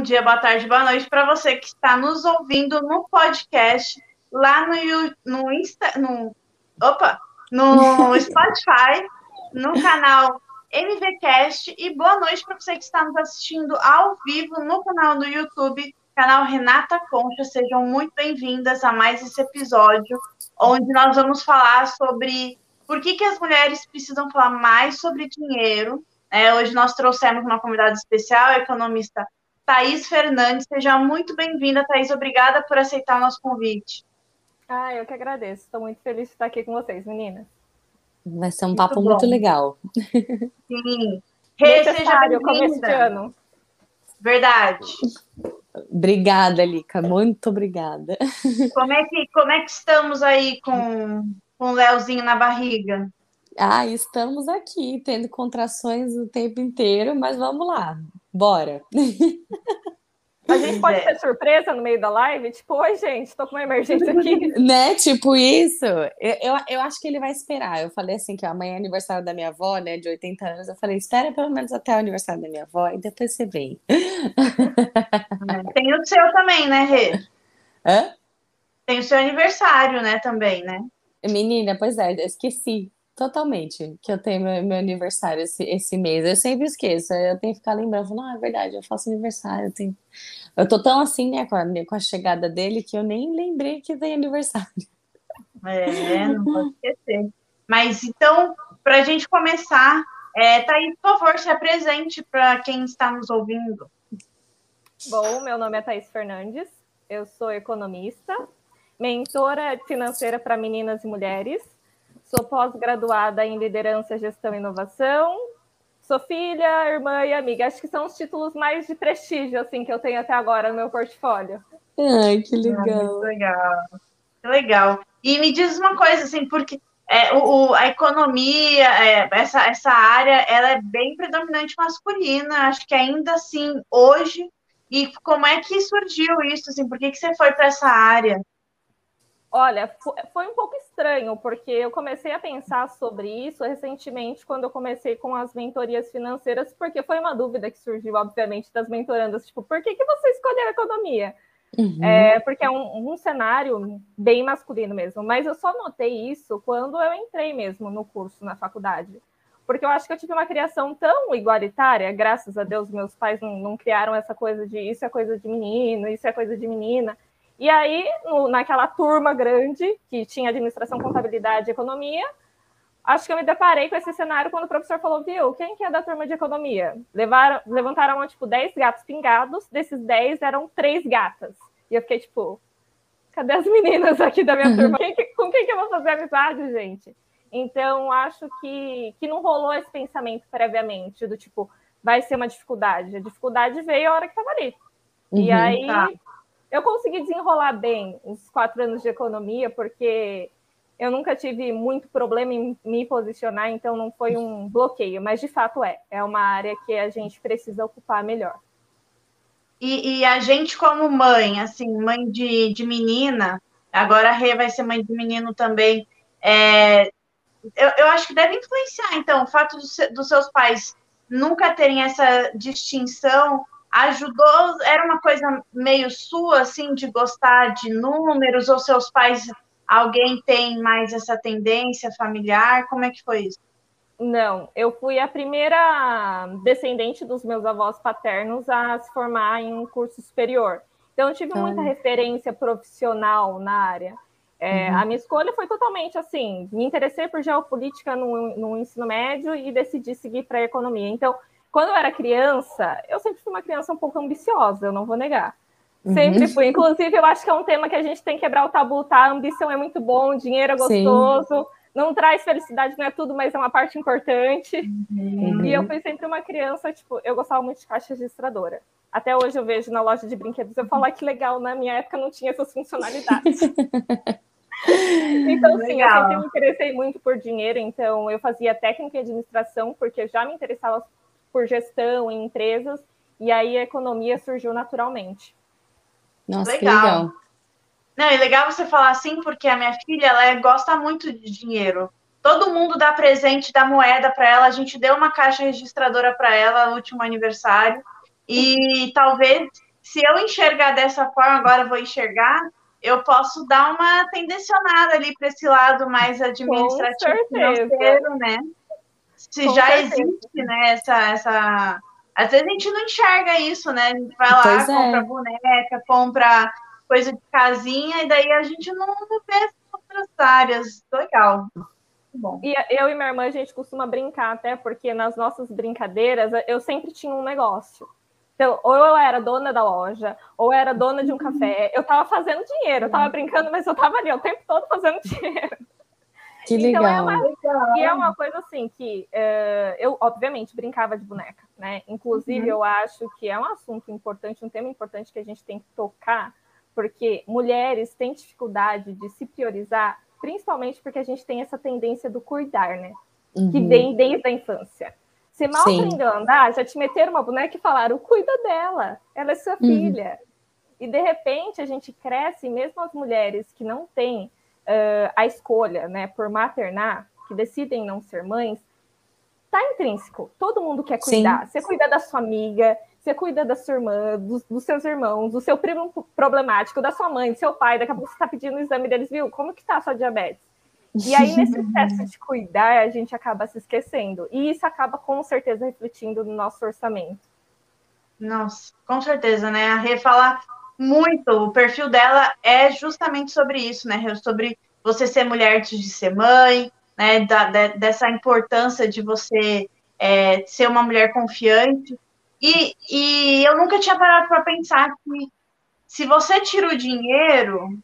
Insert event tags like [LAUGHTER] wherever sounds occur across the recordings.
bom dia, boa tarde, boa noite para você que está nos ouvindo no podcast, lá no, no Insta, no, opa, no [LAUGHS] Spotify, no canal MVCast e boa noite para você que está nos assistindo ao vivo no canal do YouTube, canal Renata Concha. Sejam muito bem-vindas a mais esse episódio, onde nós vamos falar sobre por que, que as mulheres precisam falar mais sobre dinheiro. É, hoje nós trouxemos uma convidada especial, a economista Thaís Fernandes. Seja muito bem-vinda, Thaís. Obrigada por aceitar o nosso convite. Ah, eu que agradeço. Estou muito feliz de estar aqui com vocês, meninas. Vai ser um papo muito, muito legal. Sim. Rê, seja bem-vinda. Verdade. Obrigada, Lica. Muito obrigada. Como é que, como é que estamos aí com, com o Leozinho na barriga? Ah, estamos aqui tendo contrações o tempo inteiro, mas vamos lá. Bora. A gente pode é. ter surpresa no meio da live? Tipo, oi, gente, tô com uma emergência aqui. [LAUGHS] né? Tipo isso. Eu, eu, eu, acho que ele vai esperar. Eu falei assim, que amanhã é aniversário da minha avó, né? De 80 anos. Eu falei, espera pelo menos até o aniversário da minha avó e depois você vem. Tem o seu também, né, Rê? Hã? Tem o seu aniversário, né, também, né? Menina, pois é, esqueci totalmente que eu tenho meu, meu, aniversário esse, esse mês. Eu sempre esqueço, eu tenho que ficar lembrando, não, é verdade, eu faço aniversário. Eu, tenho... eu tô tão assim, né, com a, com a chegada dele, que eu nem lembrei que tem aniversário. É, não pode esquecer. Mas então, para a gente começar, é, Thaís, por favor, se apresente para quem está nos ouvindo. Bom, meu nome é Thaís Fernandes, eu sou economista, mentora financeira para meninas e mulheres Sou pós-graduada em liderança, gestão e inovação. Sou filha, irmã e amiga. Acho que são os títulos mais de prestígio assim que eu tenho até agora no meu portfólio. Ai, que legal. Ah, legal. Que legal. E me diz uma coisa, assim, porque é, o, a economia, é, essa, essa área, ela é bem predominante masculina, acho que ainda assim, hoje, e como é que surgiu isso, assim, por que, que você foi para essa área? Olha, foi um pouco estranho, porque eu comecei a pensar sobre isso recentemente, quando eu comecei com as mentorias financeiras, porque foi uma dúvida que surgiu, obviamente, das mentorandas, tipo, por que, que você escolheu economia? Uhum. É, porque é um, um, cenário bem masculino mesmo, mas eu só notei isso quando eu entrei mesmo no curso, na faculdade. Porque eu acho que eu tive uma criação tão igualitária, graças a Deus, meus pais não, não criaram essa coisa de isso é coisa de menino, isso é coisa de menina. E aí, no, naquela turma grande, que tinha administração, contabilidade e economia, acho que eu me deparei com esse cenário quando o professor falou, viu, quem que é da turma de economia? Levaram, levantaram, tipo, 10 gatos pingados, desses 10 eram três gatas. E eu fiquei, tipo, cadê as meninas aqui da minha turma? Quem que, com quem que eu vou fazer amizade, gente? Então, acho que, que não rolou esse pensamento previamente, do tipo, vai ser uma dificuldade. A dificuldade veio a hora que estava ali. Uhum, e aí, tá eu consegui desenrolar bem os quatro anos de economia, porque eu nunca tive muito problema em me posicionar, então não foi um bloqueio, mas de fato é. É uma área que a gente precisa ocupar melhor. E, e a gente, como mãe, assim, mãe de, de menina, agora a Rê vai ser mãe de menino também, é, eu, eu acho que deve influenciar, então, o fato do, dos seus pais nunca terem essa distinção ajudou? Era uma coisa meio sua, assim, de gostar de números, ou seus pais, alguém tem mais essa tendência familiar? Como é que foi isso? Não, eu fui a primeira descendente dos meus avós paternos a se formar em um curso superior. Então, eu tive muita referência profissional na área. É, uhum. A minha escolha foi totalmente assim: me interessei por geopolítica no, no ensino médio e decidi seguir para a economia. Então, quando eu era criança, eu sempre fui uma criança um pouco ambiciosa, eu não vou negar. Uhum. Sempre fui. Inclusive, eu acho que é um tema que a gente tem que quebrar o tabu, tá? A ambição é muito bom, dinheiro é gostoso, Sim. não traz felicidade, não é tudo, mas é uma parte importante. Uhum. E eu fui sempre uma criança, tipo, eu gostava muito de caixa registradora. Até hoje eu vejo na loja de brinquedos, eu falo, ah, que legal, na minha época não tinha essas funcionalidades. [LAUGHS] então, sim, legal. eu sempre me interessei muito por dinheiro, então eu fazia técnica em administração, porque eu já me interessava por gestão em empresas, e aí a economia surgiu naturalmente. Nossa, legal. que legal. Não, é legal você falar assim, porque a minha filha, ela é, gosta muito de dinheiro. Todo mundo dá presente, dá moeda para ela. A gente deu uma caixa registradora para ela no último aniversário. E talvez se eu enxergar dessa forma, agora eu vou enxergar, eu posso dar uma tendencionada ali para esse lado mais administrativo financeiro, né? Se Com já certeza. existe, né, essa, essa. Às vezes a gente não enxerga isso, né? A gente vai lá, pois é. compra é. boneca, compra coisa de casinha, e daí a gente não, vê outras áreas. Legal. Bom. E eu e minha irmã, a gente costuma brincar até, porque nas nossas brincadeiras eu sempre tinha um negócio. Então, ou eu era dona da loja, ou era dona de um café. Eu estava fazendo dinheiro, eu estava brincando, mas eu estava ali o tempo todo fazendo [LAUGHS] dinheiro. Que legal. Então, é uma, e é uma coisa assim que uh, eu, obviamente, brincava de boneca, né? Inclusive, uhum. eu acho que é um assunto importante, um tema importante que a gente tem que tocar, porque mulheres têm dificuldade de se priorizar, principalmente porque a gente tem essa tendência do cuidar, né? Uhum. Que vem desde a infância. Você mal Sim. aprendeu a andar, já te meteram uma boneca e falaram: cuida dela, ela é sua uhum. filha. E de repente a gente cresce, mesmo as mulheres que não têm uh, a escolha né, por maternar, que decidem não ser mães, tá intrínseco. Todo mundo quer cuidar. Sim. Você cuida da sua amiga, você cuida da sua irmã, dos, dos, seus irmãos, do seu primo problemático, da sua mãe, do seu pai, daqui a pouco você está pedindo o exame deles, viu? Como que tá a sua diabetes? E aí, nesse processo de cuidar, a gente acaba se esquecendo. E isso acaba, com certeza, refletindo no nosso orçamento. Nossa, com certeza, né? A Rê fala muito, o perfil dela é justamente sobre isso, né? Sobre você ser mulher antes de ser mãe, né? Da, de, dessa importância de você é, ser uma mulher confiante. E, e eu nunca tinha parado para pensar que se você tira o dinheiro,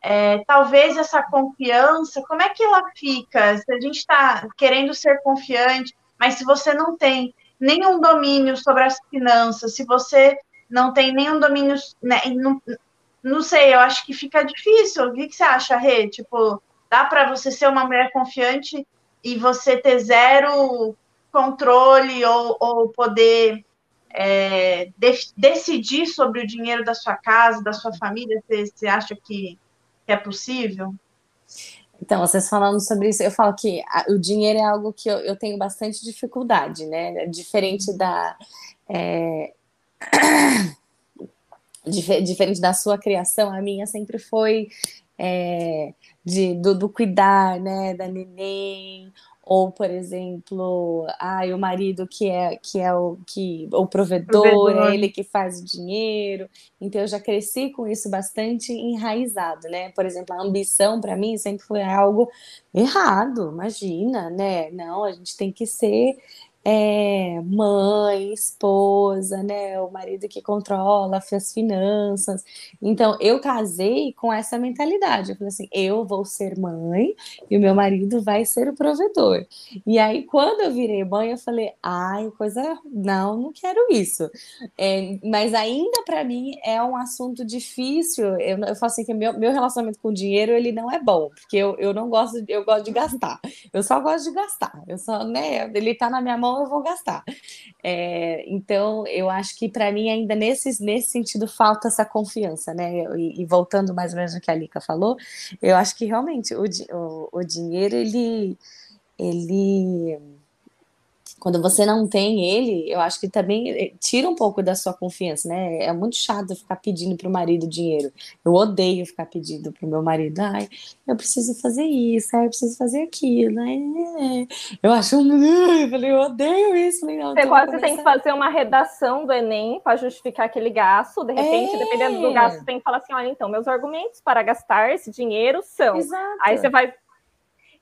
é, talvez essa confiança, como é que ela fica? Se a gente está querendo ser confiante, mas se você não tem nenhum domínio sobre as finanças, se você não tem nenhum domínio, né, não, não sei, eu acho que fica difícil. O que, você acha, Rê? Tipo, dá para você ser uma mulher confiante e você ter zero controle ou, ou poder é, de, decidir sobre o dinheiro da sua casa, da sua família? Você, você acha que que é possível? Então, vocês falando sobre isso, eu falo que a, o dinheiro é algo que eu, eu, tenho bastante dificuldade, né? Diferente da. É... [COUGHS] diferente da sua criação, a minha sempre foi é, de, do, do, cuidar, né, da neném, ou por exemplo, ah, o marido que é que é o que o provedor, provedor, é ele que faz o dinheiro. Então eu já cresci com isso bastante enraizado, né? Por exemplo, a ambição para mim sempre foi algo errado, imagina, né? Não, a gente tem que ser é, mãe, esposa, né? O marido que controla as finanças. Então, eu casei com essa mentalidade. Eu falei assim: eu vou ser mãe e o meu marido vai ser o provedor. E aí, quando eu virei mãe, eu falei: ai, coisa. Não, não quero isso. É, mas ainda para mim é um assunto difícil. Eu, eu falo assim: que meu, meu relacionamento com o dinheiro ele não é bom, porque eu, eu não gosto, eu gosto de gastar. Eu só gosto de gastar. Eu só, né? Ele tá na minha mão eu vou gastar. É, então, eu acho que para mim, ainda nesse, nesse sentido, falta essa confiança, né? E, e, voltando mais ou menos no que a Lika falou, eu acho que realmente o, o, o dinheiro, ele. ele quando você não tem ele, eu acho que também eh, tira um pouco da sua confiança, né? É muito chato ficar pedindo pro marido dinheiro. Eu odeio ficar pedindo pro meu marido, ai, eu preciso fazer isso, ai, eu preciso fazer aquilo. Ai, eu acho, eu falei, eu odeio isso. Falei, não, você quase começar... tem que fazer uma redação do Enem para justificar aquele gasto. De repente, é. dependendo do gasto, você tem que falar assim, olha, então, meus argumentos para gastar esse dinheiro são. Exato. Aí você vai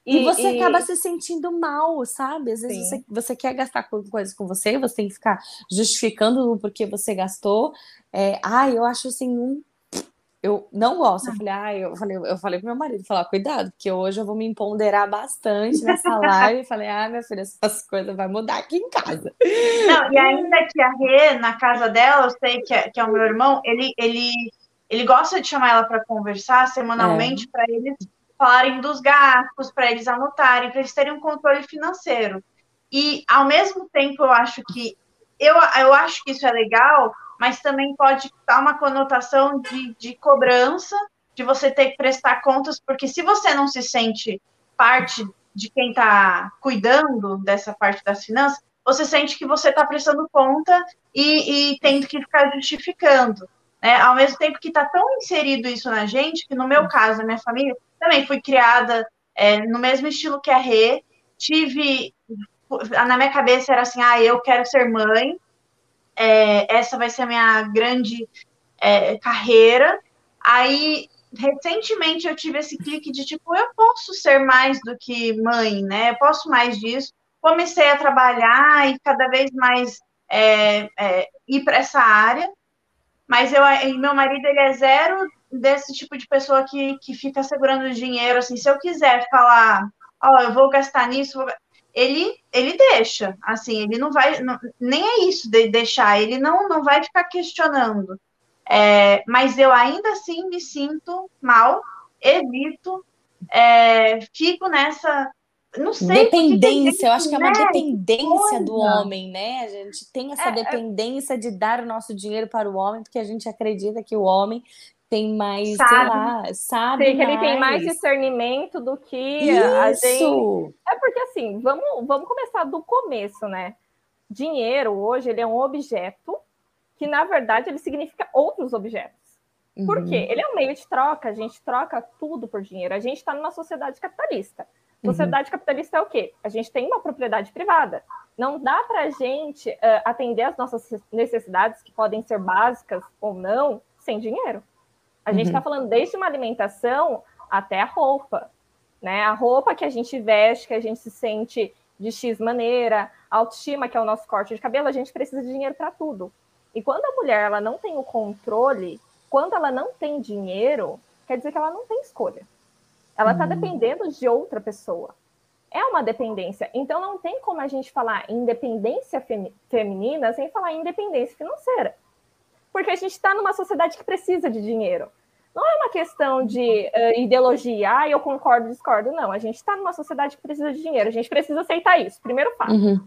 e, e você e... acaba se sentindo mal, sabe? Às vezes você, você, quer gastar coisas com você, você tem que ficar justificando o porquê você gastou. É, ah, eu acho assim um. Eu não gosto. Eu falei, ah, eu falei, eu falei pro meu marido, falar, cuidado, porque hoje eu vou me empoderar bastante nessa [LAUGHS] live. falei, ah, minha filha, essas coisas vai mudar aqui em casa. Não, e [LAUGHS] ainda que a Rê, na casa dela, eu sei que é, que é o meu irmão, ele, ele, ele gosta de chamar ela para conversar semanalmente, é. para ele falarem dos gastos, para eles anotarem, para eles terem um controle financeiro. E, ao mesmo tempo, eu acho que eu, eu acho que isso é legal, mas também pode dar uma conotação de, de cobrança, de você ter que prestar contas, porque se você não se sente parte de quem está cuidando dessa parte das finanças, você sente que você está prestando conta e, e tendo que ficar justificando. né? Ao mesmo tempo que está tão inserido isso na gente, que no meu caso, na minha família, também fui criada é, no mesmo estilo que a Rê, tive na minha cabeça era assim, ah, eu quero ser mãe, é, essa vai ser a minha grande é, carreira. Aí, recentemente, eu tive esse clique de tipo, eu posso ser mais do que mãe, né? Eu posso mais disso. Comecei a trabalhar e cada vez mais é, é ir para essa área. Mas eu, meu marido, ele é zero desse tipo de pessoa que, que fica segurando dinheiro. Assim, se eu quiser falar, ó, oh, eu vou gastar nisso, vou ele ele deixa, assim, ele não vai, não, nem é isso de deixar, ele não, não vai ficar questionando. É, mas eu ainda assim me sinto mal, evito, é, fico nessa. Não sei. Dependência, eu acho que é uma né, dependência do homem, né? A gente tem essa é, é, dependência de dar o nosso dinheiro para o homem, porque a gente acredita que o homem tem mais, sabe. sei lá, sabe Sim, que ele tem mais discernimento do que Isso. a gente. É porque assim, vamos, vamos começar do começo, né? Dinheiro hoje ele é um objeto que na verdade ele significa outros objetos. Uhum. Por quê? Ele é um meio de troca, a gente troca tudo por dinheiro. A gente está numa sociedade capitalista. Uhum. Sociedade uhum. capitalista é o quê? A gente tem uma propriedade privada. Não dá para a gente uh, atender as nossas necessidades, que podem ser básicas ou não, sem dinheiro. A gente está uhum. falando desde uma alimentação até a roupa, né? A roupa que a gente veste, que a gente se sente de X maneira, a autoestima, que é o nosso corte de cabelo, a gente precisa de dinheiro para tudo. E quando a mulher ela não tem o controle, quando ela não tem dinheiro, quer dizer que ela não tem escolha. Ela está uhum. dependendo de outra pessoa. É uma dependência. Então não tem como a gente falar independência feminina sem falar independência financeira porque a gente está numa sociedade que precisa de dinheiro. Não é uma questão de uh, ideologia, ah, eu concordo, discordo. Não, a gente está numa sociedade que precisa de dinheiro, a gente precisa aceitar isso. Primeiro fato. Uhum.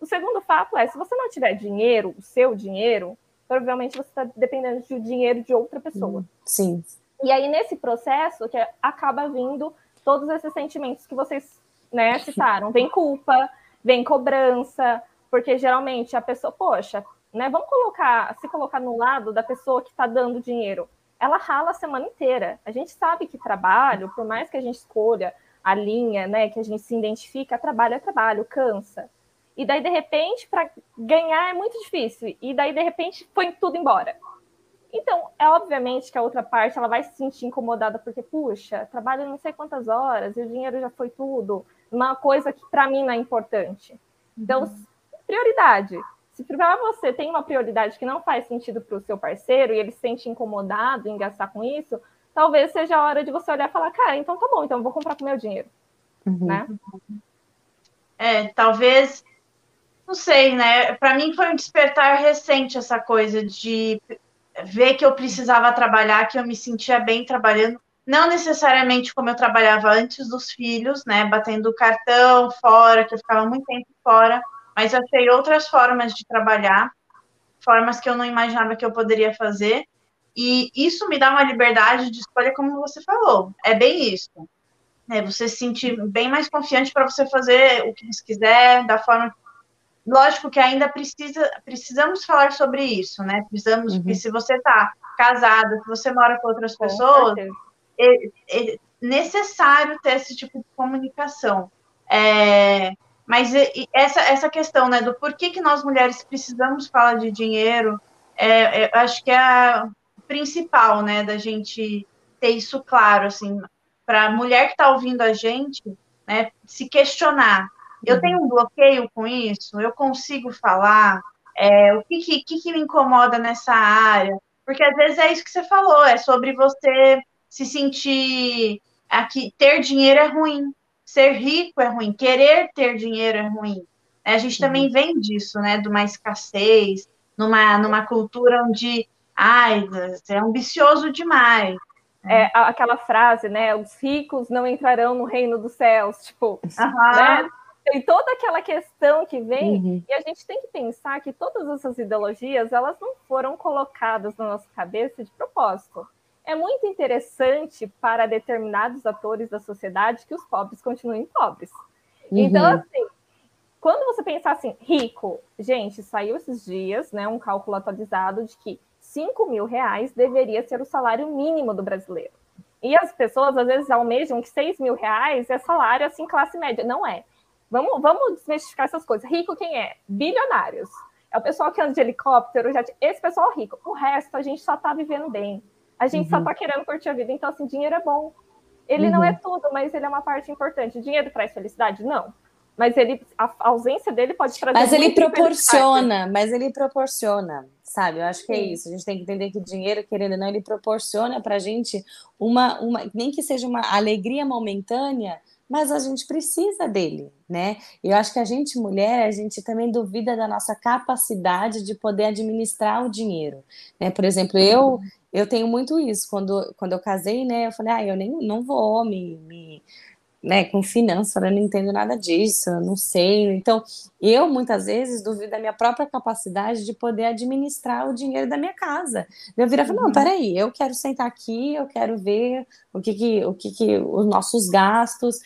O segundo fato é: se você não tiver dinheiro, o seu dinheiro, provavelmente você está dependendo do dinheiro de outra pessoa. Sim. E aí, nesse processo, que acaba vindo todos esses sentimentos que vocês né, citaram. Vem culpa, vem cobrança, porque geralmente a pessoa, poxa, né? Vamos colocar, se colocar no lado da pessoa que está dando dinheiro. Ela rala a semana inteira. A gente sabe que trabalho, por mais que a gente escolha a linha, né, que a gente se identifica, trabalho é trabalho, cansa. E daí, de repente, para ganhar é muito difícil. E daí, de repente, põe tudo embora. Então, é obviamente que a outra parte ela vai se sentir incomodada porque, puxa, trabalho não sei quantas horas e o dinheiro já foi tudo. Uma coisa que para mim não é importante. Então, uhum. prioridade. Se para você tem uma prioridade que não faz sentido para o seu parceiro e ele se sente incomodado em gastar com isso, talvez seja a hora de você olhar e falar, cara, então tá bom, então eu vou comprar com meu dinheiro. Uhum. Né? É, talvez, não sei, né? Para mim foi um despertar recente essa coisa de ver que eu precisava trabalhar, que eu me sentia bem trabalhando, não necessariamente como eu trabalhava antes dos filhos, né? Batendo cartão fora, que eu ficava muito tempo fora mas achei outras formas de trabalhar, formas que eu não imaginava que eu poderia fazer, e isso me dá uma liberdade de escolha, como você falou, é bem isso. É você se sentir bem mais confiante para você fazer o que você quiser, da forma. Lógico que ainda precisa, precisamos falar sobre isso, né? Precisamos, uhum. se você está casada, se você mora com outras com pessoas, é, é, necessário ter esse tipo de comunicação. É, mas essa, essa questão, né, do porquê que nós mulheres precisamos falar de dinheiro, é, é, acho que é a principal, né, da gente ter isso claro, assim, para a mulher que está ouvindo a gente, né, se questionar. Eu tenho um bloqueio com isso? Eu consigo falar? É, o que, que, que me incomoda nessa área? Porque às vezes é isso que você falou, é sobre você se sentir aqui, ter dinheiro é ruim, ser rico é ruim, querer ter dinheiro é ruim. A gente uhum. também vem disso, né? De uma escassez, numa, numa cultura onde, ai, é ambicioso demais. É, aquela frase, né? Os ricos não entrarão no reino dos céus, tipo, uhum. né? Tem toda aquela questão que vem, uhum. e a gente tem que pensar que todas essas ideologias, elas não foram colocadas na nossa cabeça de propósito é muito interessante para determinados atores da sociedade que os pobres continuem pobres. Uhum. Então, assim, quando você pensar assim, rico, gente, saiu esses dias, né, um cálculo atualizado de que 5 mil reais deveria ser o salário mínimo do brasileiro. E as pessoas às vezes almejam que 6 mil reais é salário assim, classe média. Não é. Vamos, vamos desmistificar essas coisas. Rico quem é? Bilionários. É o pessoal que anda de helicóptero, já... esse pessoal é rico. O resto, a gente só tá vivendo bem. A gente uhum. só tá querendo curtir a vida. Então, assim, dinheiro é bom. Ele uhum. não é tudo, mas ele é uma parte importante. Dinheiro traz felicidade? Não. Mas ele, a ausência dele pode trazer. Mas ele proporciona, mas ele proporciona, sabe? Eu acho que é isso. A gente tem que entender que o dinheiro, querendo ou não, ele proporciona pra gente uma, uma nem que seja uma alegria momentânea, mas a gente precisa dele, né? E eu acho que a gente, mulher, a gente também duvida da nossa capacidade de poder administrar o dinheiro, né? Por exemplo, eu eu tenho muito isso. Quando, quando eu casei, né, eu falei, ah, eu nem não vou me, me né, com finanças, eu não entendo nada disso, eu não sei. Então, eu muitas vezes duvido da minha própria capacidade de poder administrar o dinheiro da minha casa. Eu virar e falar, não, uhum. peraí, eu quero sentar aqui, eu quero ver o que que, o que que, os nossos gastos,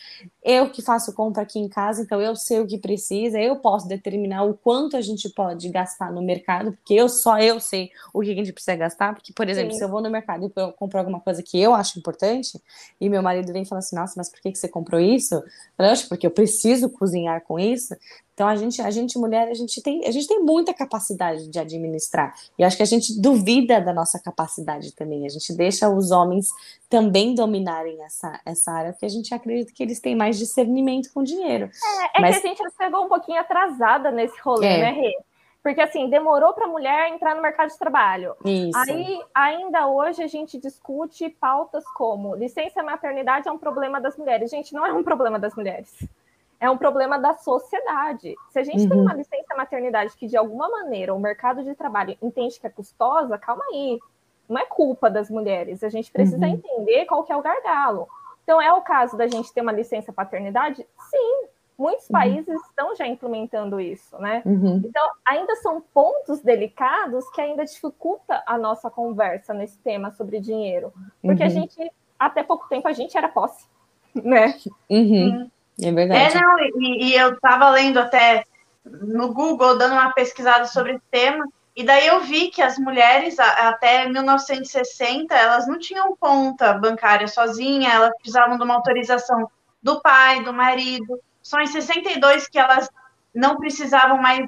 eu que faço compra aqui em casa, então eu sei o que precisa, eu posso determinar o quanto a gente pode gastar no mercado, porque eu só eu sei o que a gente precisa gastar, porque, por exemplo, Sim. se eu vou no mercado e eu compro alguma coisa que eu acho importante, e meu marido vem e fala assim, nossa, mas por que, que você comprou isso? Eu falo, porque eu preciso cozinhar com isso, então a gente, a gente mulher, a gente tem, a gente tem muita capacidade de administrar. E acho que a gente duvida da nossa capacidade também. A gente deixa os homens também dominarem essa, essa área, porque a gente acredita que eles têm mais discernimento com dinheiro. É, é Mas... que a gente chegou um pouquinho atrasada nesse rolê, é. né, Rê? Porque assim, demorou para a mulher entrar no mercado de trabalho. Isso. Aí, ainda hoje, a gente discute pautas como licença maternidade é um problema das mulheres. Gente, não é um problema das mulheres é um problema da sociedade. Se a gente uhum. tem uma licença maternidade que, de alguma maneira, o mercado de trabalho entende que é custosa, calma aí. Não é culpa das mulheres. A gente precisa uhum. entender qual que é o gargalo. Então, é o caso da gente ter uma licença paternidade? Sim. Muitos uhum. países estão já implementando isso, né? Uhum. Então, ainda são pontos delicados que ainda dificulta a nossa conversa nesse tema sobre dinheiro. Porque a uhum. gente, até pouco tempo, a gente era posse, né? Uhum. É verdade. É, não, e, e eu estava lendo até no Google, dando uma pesquisada sobre o tema, e daí eu vi que as mulheres, até 1960, elas não tinham conta bancária sozinha, elas precisavam de uma autorização do pai, do marido. Só em 62 que elas não precisavam mais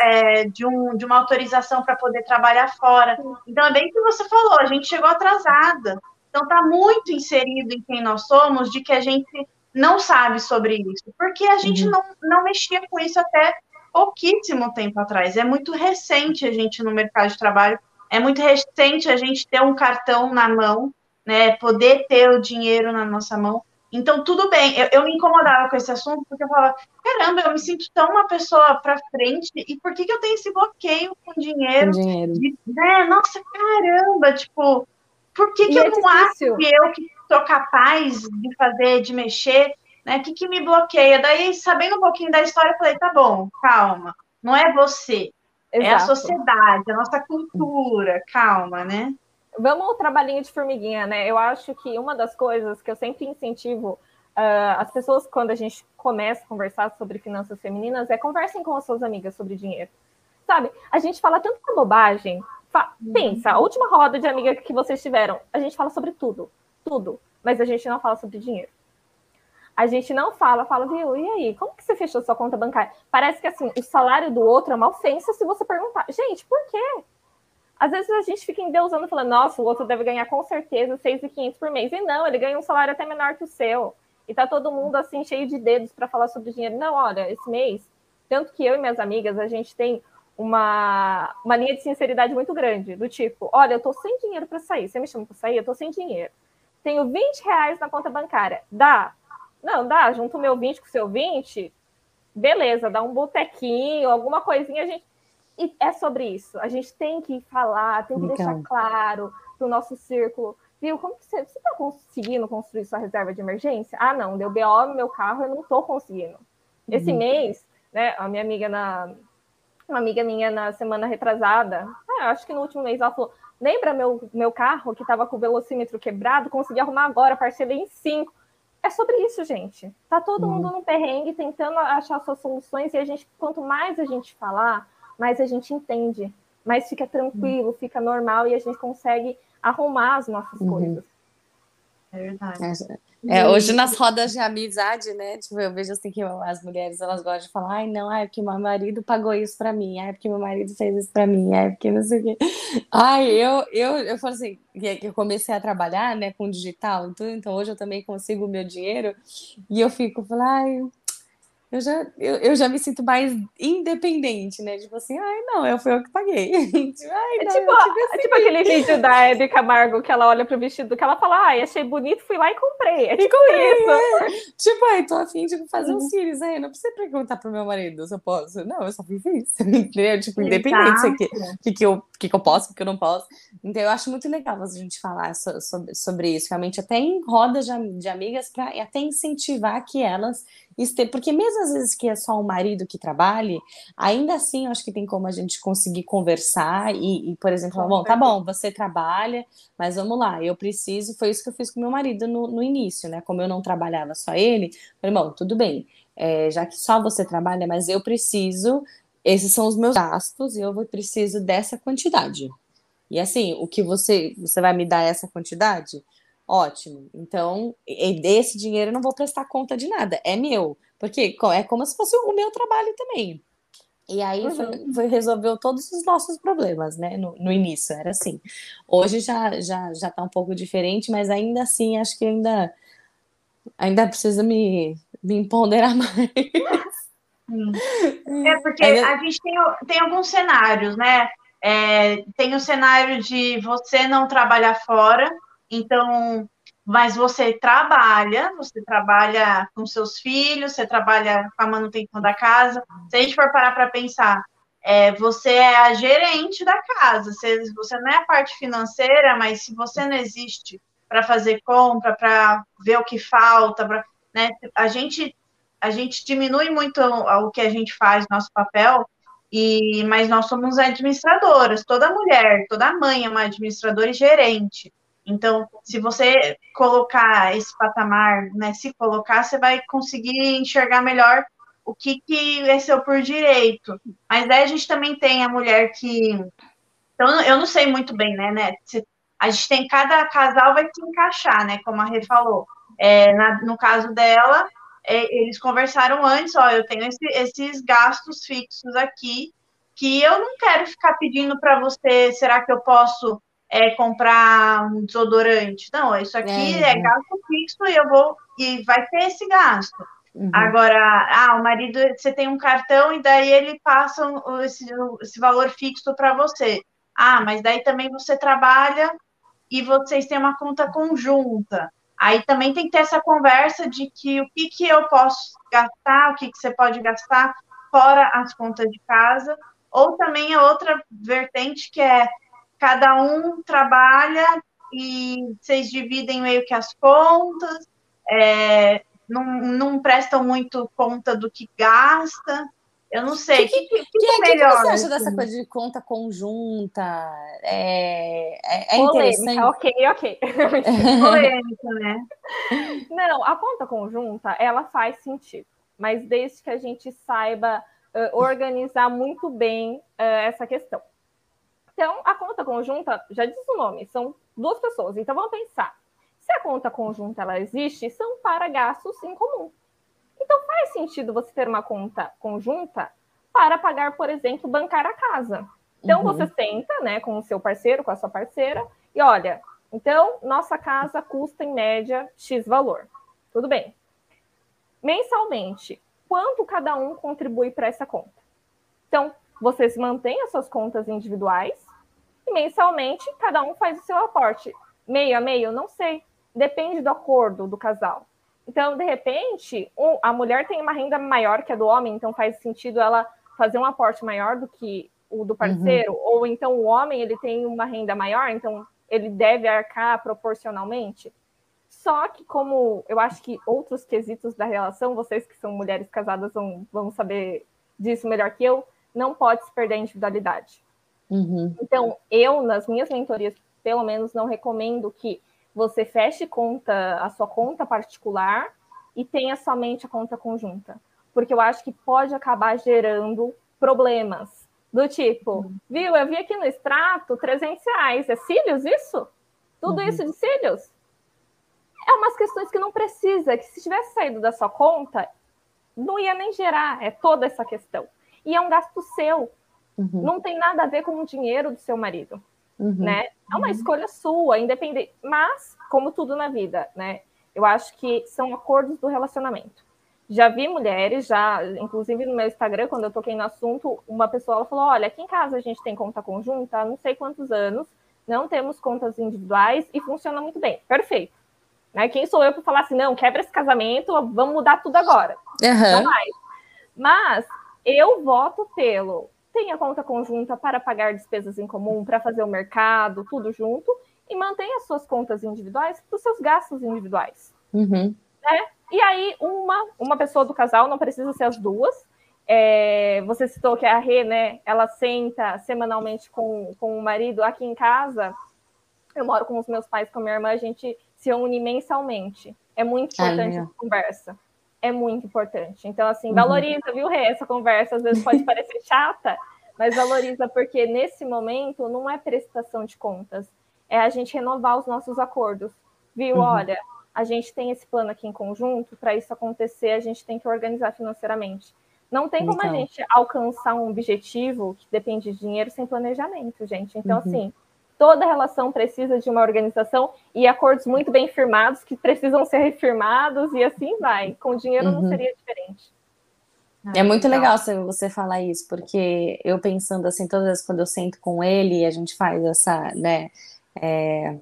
é, de, um, de uma autorização para poder trabalhar fora. Então, é bem o que você falou, a gente chegou atrasada. Então, está muito inserido em quem nós somos, de que a gente não sabe sobre isso, porque a gente uhum. não, não mexia com isso até pouquíssimo tempo atrás. É muito recente a gente no mercado de trabalho, é muito recente a gente ter um cartão na mão, né, poder ter o dinheiro na nossa mão. Então, tudo bem, eu, eu me incomodava com esse assunto, porque eu falava, caramba, eu me sinto tão uma pessoa para frente, e por que, que eu tenho esse bloqueio com dinheiro? Com dinheiro. De, né, nossa, caramba, tipo, por que, que eu é não acho que eu que sou capaz de fazer, de mexer, né? O que, que me bloqueia? Daí, sabendo um pouquinho da história, eu falei, tá bom, calma, não é você, Exato. é a sociedade, a nossa cultura, calma, né? Vamos ao trabalhinho de formiguinha, né? Eu acho que uma das coisas que eu sempre incentivo uh, as pessoas, quando a gente começa a conversar sobre finanças femininas, é conversem com as suas amigas sobre dinheiro. Sabe? A gente fala tanta bobagem. Fa. Pensa, a última roda de amiga que vocês tiveram, a gente fala sobre tudo tudo, mas a gente não fala sobre dinheiro. A gente não fala, fala, viu, e aí, como que você fechou sua conta bancária? Parece que assim, o salário do outro é uma ofensa se você perguntar. Gente, por quê? Às vezes a gente fica endeusando, falando, nossa, o outro deve ganhar com certeza 6.500 por mês. E não, ele ganha um salário até menor que o seu. E tá todo mundo assim, cheio de dedos para falar sobre dinheiro. Não, olha, esse mês, tanto que eu e minhas amigas, a gente tem uma, uma linha de sinceridade muito grande, do tipo, olha, eu tô sem dinheiro para sair. Você me chama para sair? Eu tô sem dinheiro tenho 20 reais na conta bancária. Dá? Não, dá. Junto o meu 20 com o seu 20, beleza, dá um botequinho, alguma coisinha, a gente. E é sobre isso. A gente tem que falar, tem que então. deixar claro para o nosso círculo. Viu, como que você está conseguindo construir sua reserva de emergência? Ah, não, deu BO no meu carro, eu não estou conseguindo. Esse uhum. mês, né, a minha amiga na. Uma amiga minha na semana retrasada, ah, acho que no último mês, ela falou: Lembra meu, meu carro que estava com o velocímetro quebrado? Consegui arrumar agora, parcelei em cinco. É sobre isso, gente. Tá todo uhum. mundo no perrengue tentando achar suas soluções e a gente, quanto mais a gente falar, mais a gente entende. mas fica tranquilo, fica normal e a gente consegue arrumar as nossas uhum. coisas. É verdade. É, é, hoje nas rodas de amizade, né? Tipo, eu vejo assim que as mulheres elas gostam de falar, ai, não, é porque meu marido pagou isso pra mim, ai, porque meu marido fez isso pra mim, ai, porque não sei o quê. Ai, eu, eu, eu falo assim, que eu comecei a trabalhar, né, com digital, então, então hoje eu também consigo o meu dinheiro, e eu fico, falo, ai, eu já, eu, eu já me sinto mais independente, né? Tipo assim, ai, não, eu fui eu que paguei. [LAUGHS] tipo, ai, é não, tipo, é tipo aquele vídeo da Hebe Camargo que ela olha pro vestido que ela fala, ai, achei bonito, fui lá e comprei. É tipo isso. É. Tipo, ai, tô afim de fazer uns cílios, aí, não precisa perguntar pro meu marido se eu posso. Não, eu só fiz isso. [LAUGHS] Entendeu? Tipo, independente se que, que, que, eu, que, que eu posso, o que eu não posso. Então, eu acho muito legal a gente falar so, sobre, sobre isso, realmente, até em rodas de, de amigas, para até incentivar que elas porque mesmo às vezes que é só o marido que trabalhe, ainda assim eu acho que tem como a gente conseguir conversar e, e por exemplo, falar, bom, tá bom, você trabalha, mas vamos lá, eu preciso, foi isso que eu fiz com meu marido no, no início, né? Como eu não trabalhava só ele, falei, bom, tudo bem, é, já que só você trabalha, mas eu preciso, esses são os meus gastos e eu vou preciso dessa quantidade. E assim, o que você, você vai me dar essa quantidade? Ótimo. Então, desse dinheiro eu não vou prestar conta de nada, é meu. Porque é como se fosse o meu trabalho também. E aí uhum. foi, foi, resolveu todos os nossos problemas, né? No, no, início, era assim. Hoje já, já, já tá um pouco diferente, mas ainda assim acho que ainda, ainda precisa me, me empoderar [LAUGHS] mais. É porque ainda... a gente tem, tem alguns cenários, né? É, tem o cenário de você não trabalhar fora, então, mas você trabalha, você trabalha com seus filhos, você trabalha com a manutenção da casa. Se a gente for parar para pensar, é, você é a gerente da casa, você, você não é a parte financeira, mas se você não existe para fazer compra, para ver o que falta, pra, né, a gente a gente diminui muito o, que a gente faz, nosso papel, e mas nós somos administradoras, toda mulher, toda mãe é uma administradora e gerente. Então, se você colocar esse patamar, né, se colocar, você vai conseguir enxergar melhor o que, que é seu por direito. Mas daí a gente também tem a mulher que. Então, eu não sei muito bem, né, né? A gente tem cada casal vai se encaixar, né? Como a Rê falou. É, na, no caso dela, é, eles conversaram antes, ó, eu tenho esse, esses gastos fixos aqui que eu não quero ficar pedindo para você, será que eu posso é, comprar um desodorante. Não, isso aqui é, é gasto fixo e eu vou e vai ter esse gasto. Uhum. Agora, ah, o marido, você tem um cartão e daí ele passa esse, esse valor fixo para você. Ah, mas daí também você trabalha e vocês têm uma conta conjunta. Aí também tem que ter essa conversa de que o que, que eu posso gastar, o que, que você pode gastar fora as contas de casa. Ou também a outra vertente que é cada um trabalha e vocês dividem meio que as contas, é, não, não prestam muito conta do que gasta. Eu não sei. O que, que, que, que, é melhor? Que você acha dessa coisa de conta conjunta? É, é, é interessante. Ok, ok. [LAUGHS] Polêmica, né? Não, a conta conjunta, ela faz sentido. Mas desde que a gente saiba uh, organizar muito bem uh, essa questão. Então, a conta conjunta, já diz o nome, são duas pessoas. Então, vamos pensar. Se a conta conjunta ela existe, são para gastos em comum. Então, faz sentido você ter uma conta conjunta para pagar, por exemplo, bancar a casa. Então, uhum. você senta né, com o seu parceiro, com a sua parceira, e olha, então, nossa casa custa em média X valor. Tudo bem. Mensalmente, quanto cada um contribui para essa conta? Então, vocês mantêm as suas contas individuais e mensalmente cada um faz o seu aporte. Meio a meio, não sei. Depende do acordo do casal. Então, de repente, a mulher tem uma renda maior que a do homem, então faz sentido ela fazer um aporte maior do que o do parceiro, uhum. ou então o homem ele tem uma renda maior, então ele deve arcar proporcionalmente. Só que, como eu acho que outros quesitos da relação, vocês que são mulheres casadas vão, vão saber disso melhor que eu, não pode se perder a individualidade. Uhum. Então, eu, nas minhas mentorias, pelo menos, não recomendo que você feche conta, a sua conta particular e tenha somente a conta conjunta. Porque eu acho que pode acabar gerando problemas. Do tipo, viu, eu vi aqui no extrato 300 reais. É cílios isso? Tudo uhum. isso de cílios? É umas questões que não precisa, que se tivesse saído da sua conta, não ia nem gerar, é toda essa questão. E é um gasto seu. Uhum. Não tem nada a ver com o dinheiro do seu marido. Uhum. Né? É uma uhum. escolha sua, independente. Mas, como tudo na vida, né? Eu acho que são acordos do relacionamento. Já vi mulheres, já, inclusive no meu Instagram, quando eu toquei no assunto, uma pessoa falou: olha, aqui em casa a gente tem conta conjunta há não sei quantos anos, não temos contas individuais e funciona muito bem. Perfeito. Né? Quem sou eu para falar assim, não, quebra esse casamento, vamos mudar tudo agora. Uhum. Mas eu voto pelo tenha conta conjunta para pagar despesas em comum, para fazer o mercado, tudo junto, e mantenha suas contas individuais para os seus gastos individuais. Uhum. Né? E aí, uma, uma pessoa do casal, não precisa ser as duas. É, você citou que a Rê, né? Ela senta semanalmente com, com o marido aqui em casa. Eu moro com os meus pais, com a minha irmã, a gente se une mensalmente. É muito importante Ai, a conversa. É muito importante. Então, assim, uhum. valoriza, viu, Rê? Essa conversa às vezes pode parecer [LAUGHS] chata, mas valoriza porque nesse momento não é prestação de contas, é a gente renovar os nossos acordos. Viu? Uhum. Olha, a gente tem esse plano aqui em conjunto, para isso acontecer, a gente tem que organizar financeiramente. Não tem como então. a gente alcançar um objetivo que depende de dinheiro sem planejamento, gente. Então, uhum. assim, toda relação precisa de uma organização e acordos muito bem firmados que precisam ser refirmados e assim vai. Com dinheiro uhum. não seria diferente. Ah, é muito legal você falar isso, porque eu pensando assim, todas as vezes quando eu sento com ele e a gente faz essa, né, é,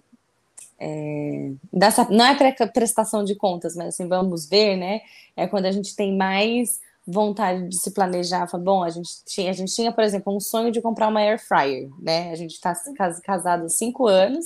é, dessa, não é prestação de contas, mas assim, vamos ver, né? É quando a gente tem mais vontade de se planejar, fala, bom, a gente tinha, a gente tinha, por exemplo, um sonho de comprar uma air fryer, né? A gente está casado há cinco anos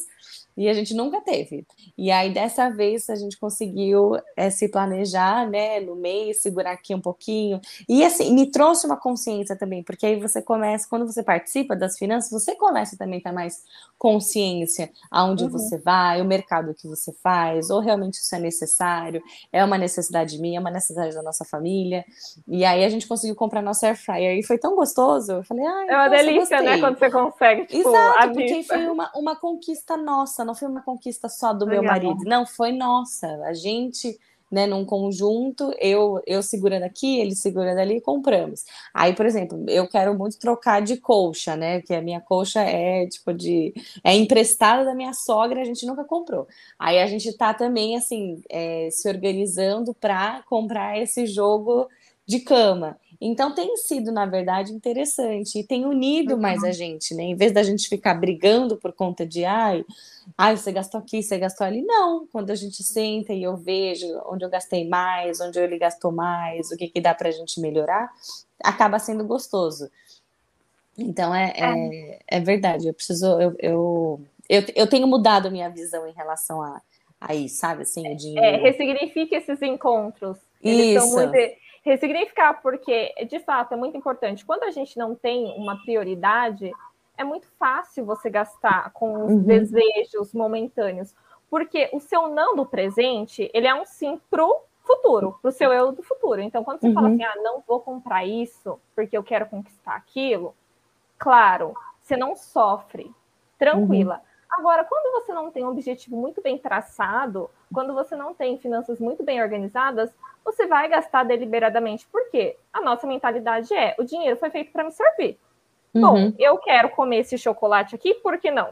e a gente nunca teve. E aí, dessa vez, a gente conseguiu é, se planejar, né, no mês, segurar aqui um pouquinho. E assim, me trouxe uma consciência também, porque aí você começa, quando você participa das finanças, você começa também a ter mais consciência aonde uhum. você vai, o mercado que você faz, ou realmente isso é necessário, é uma necessidade minha, é uma necessidade da nossa família. E aí a gente conseguiu comprar nossa air fryer e foi tão gostoso. Eu falei, ai, é uma nossa, delícia, né, gostei. né, quando você consegue. Tipo, Exato, porque foi uma, uma conquista nossa não foi uma conquista só do meu marido, não, foi nossa. A gente, né, num conjunto, eu eu segurando aqui, ele segurando ali, compramos. Aí, por exemplo, eu quero muito trocar de colcha, né, que a minha colcha é tipo de é emprestada da minha sogra, a gente nunca comprou. Aí a gente tá também assim, é, se organizando para comprar esse jogo de cama. Então tem sido, na verdade, interessante e tem unido mais a gente, né? Em vez da gente ficar brigando por conta de ai, ai, você gastou aqui, você gastou ali. Não, quando a gente senta e eu vejo onde eu gastei mais, onde ele gastou mais, o que, que dá para a gente melhorar, acaba sendo gostoso. Então é, é, é. é verdade, eu preciso, eu, eu, eu, eu tenho mudado a minha visão em relação a, a isso, sabe? Assim, o é, dinheiro. É, ressignifique esses encontros. Eles isso. são muito ressignificar, porque de fato é muito importante. Quando a gente não tem uma prioridade, é muito fácil você gastar com os uhum. desejos momentâneos, porque o seu não do presente, ele é um sim pro futuro, pro seu eu do futuro. Então, quando você uhum. fala assim, ah, não vou comprar isso porque eu quero conquistar aquilo, claro, você não sofre, tranquila. Uhum. Agora, quando você não tem um objetivo muito bem traçado, quando você não tem finanças muito bem organizadas, você vai gastar deliberadamente. Por quê? A nossa mentalidade é: o dinheiro foi feito para me servir. Uhum. Bom, eu quero comer esse chocolate aqui, por que não?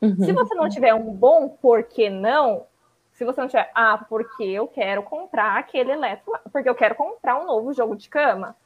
Uhum. Se você não tiver um bom por que não, se você não tiver, ah, porque eu quero comprar aquele eletro, porque eu quero comprar um novo jogo de cama,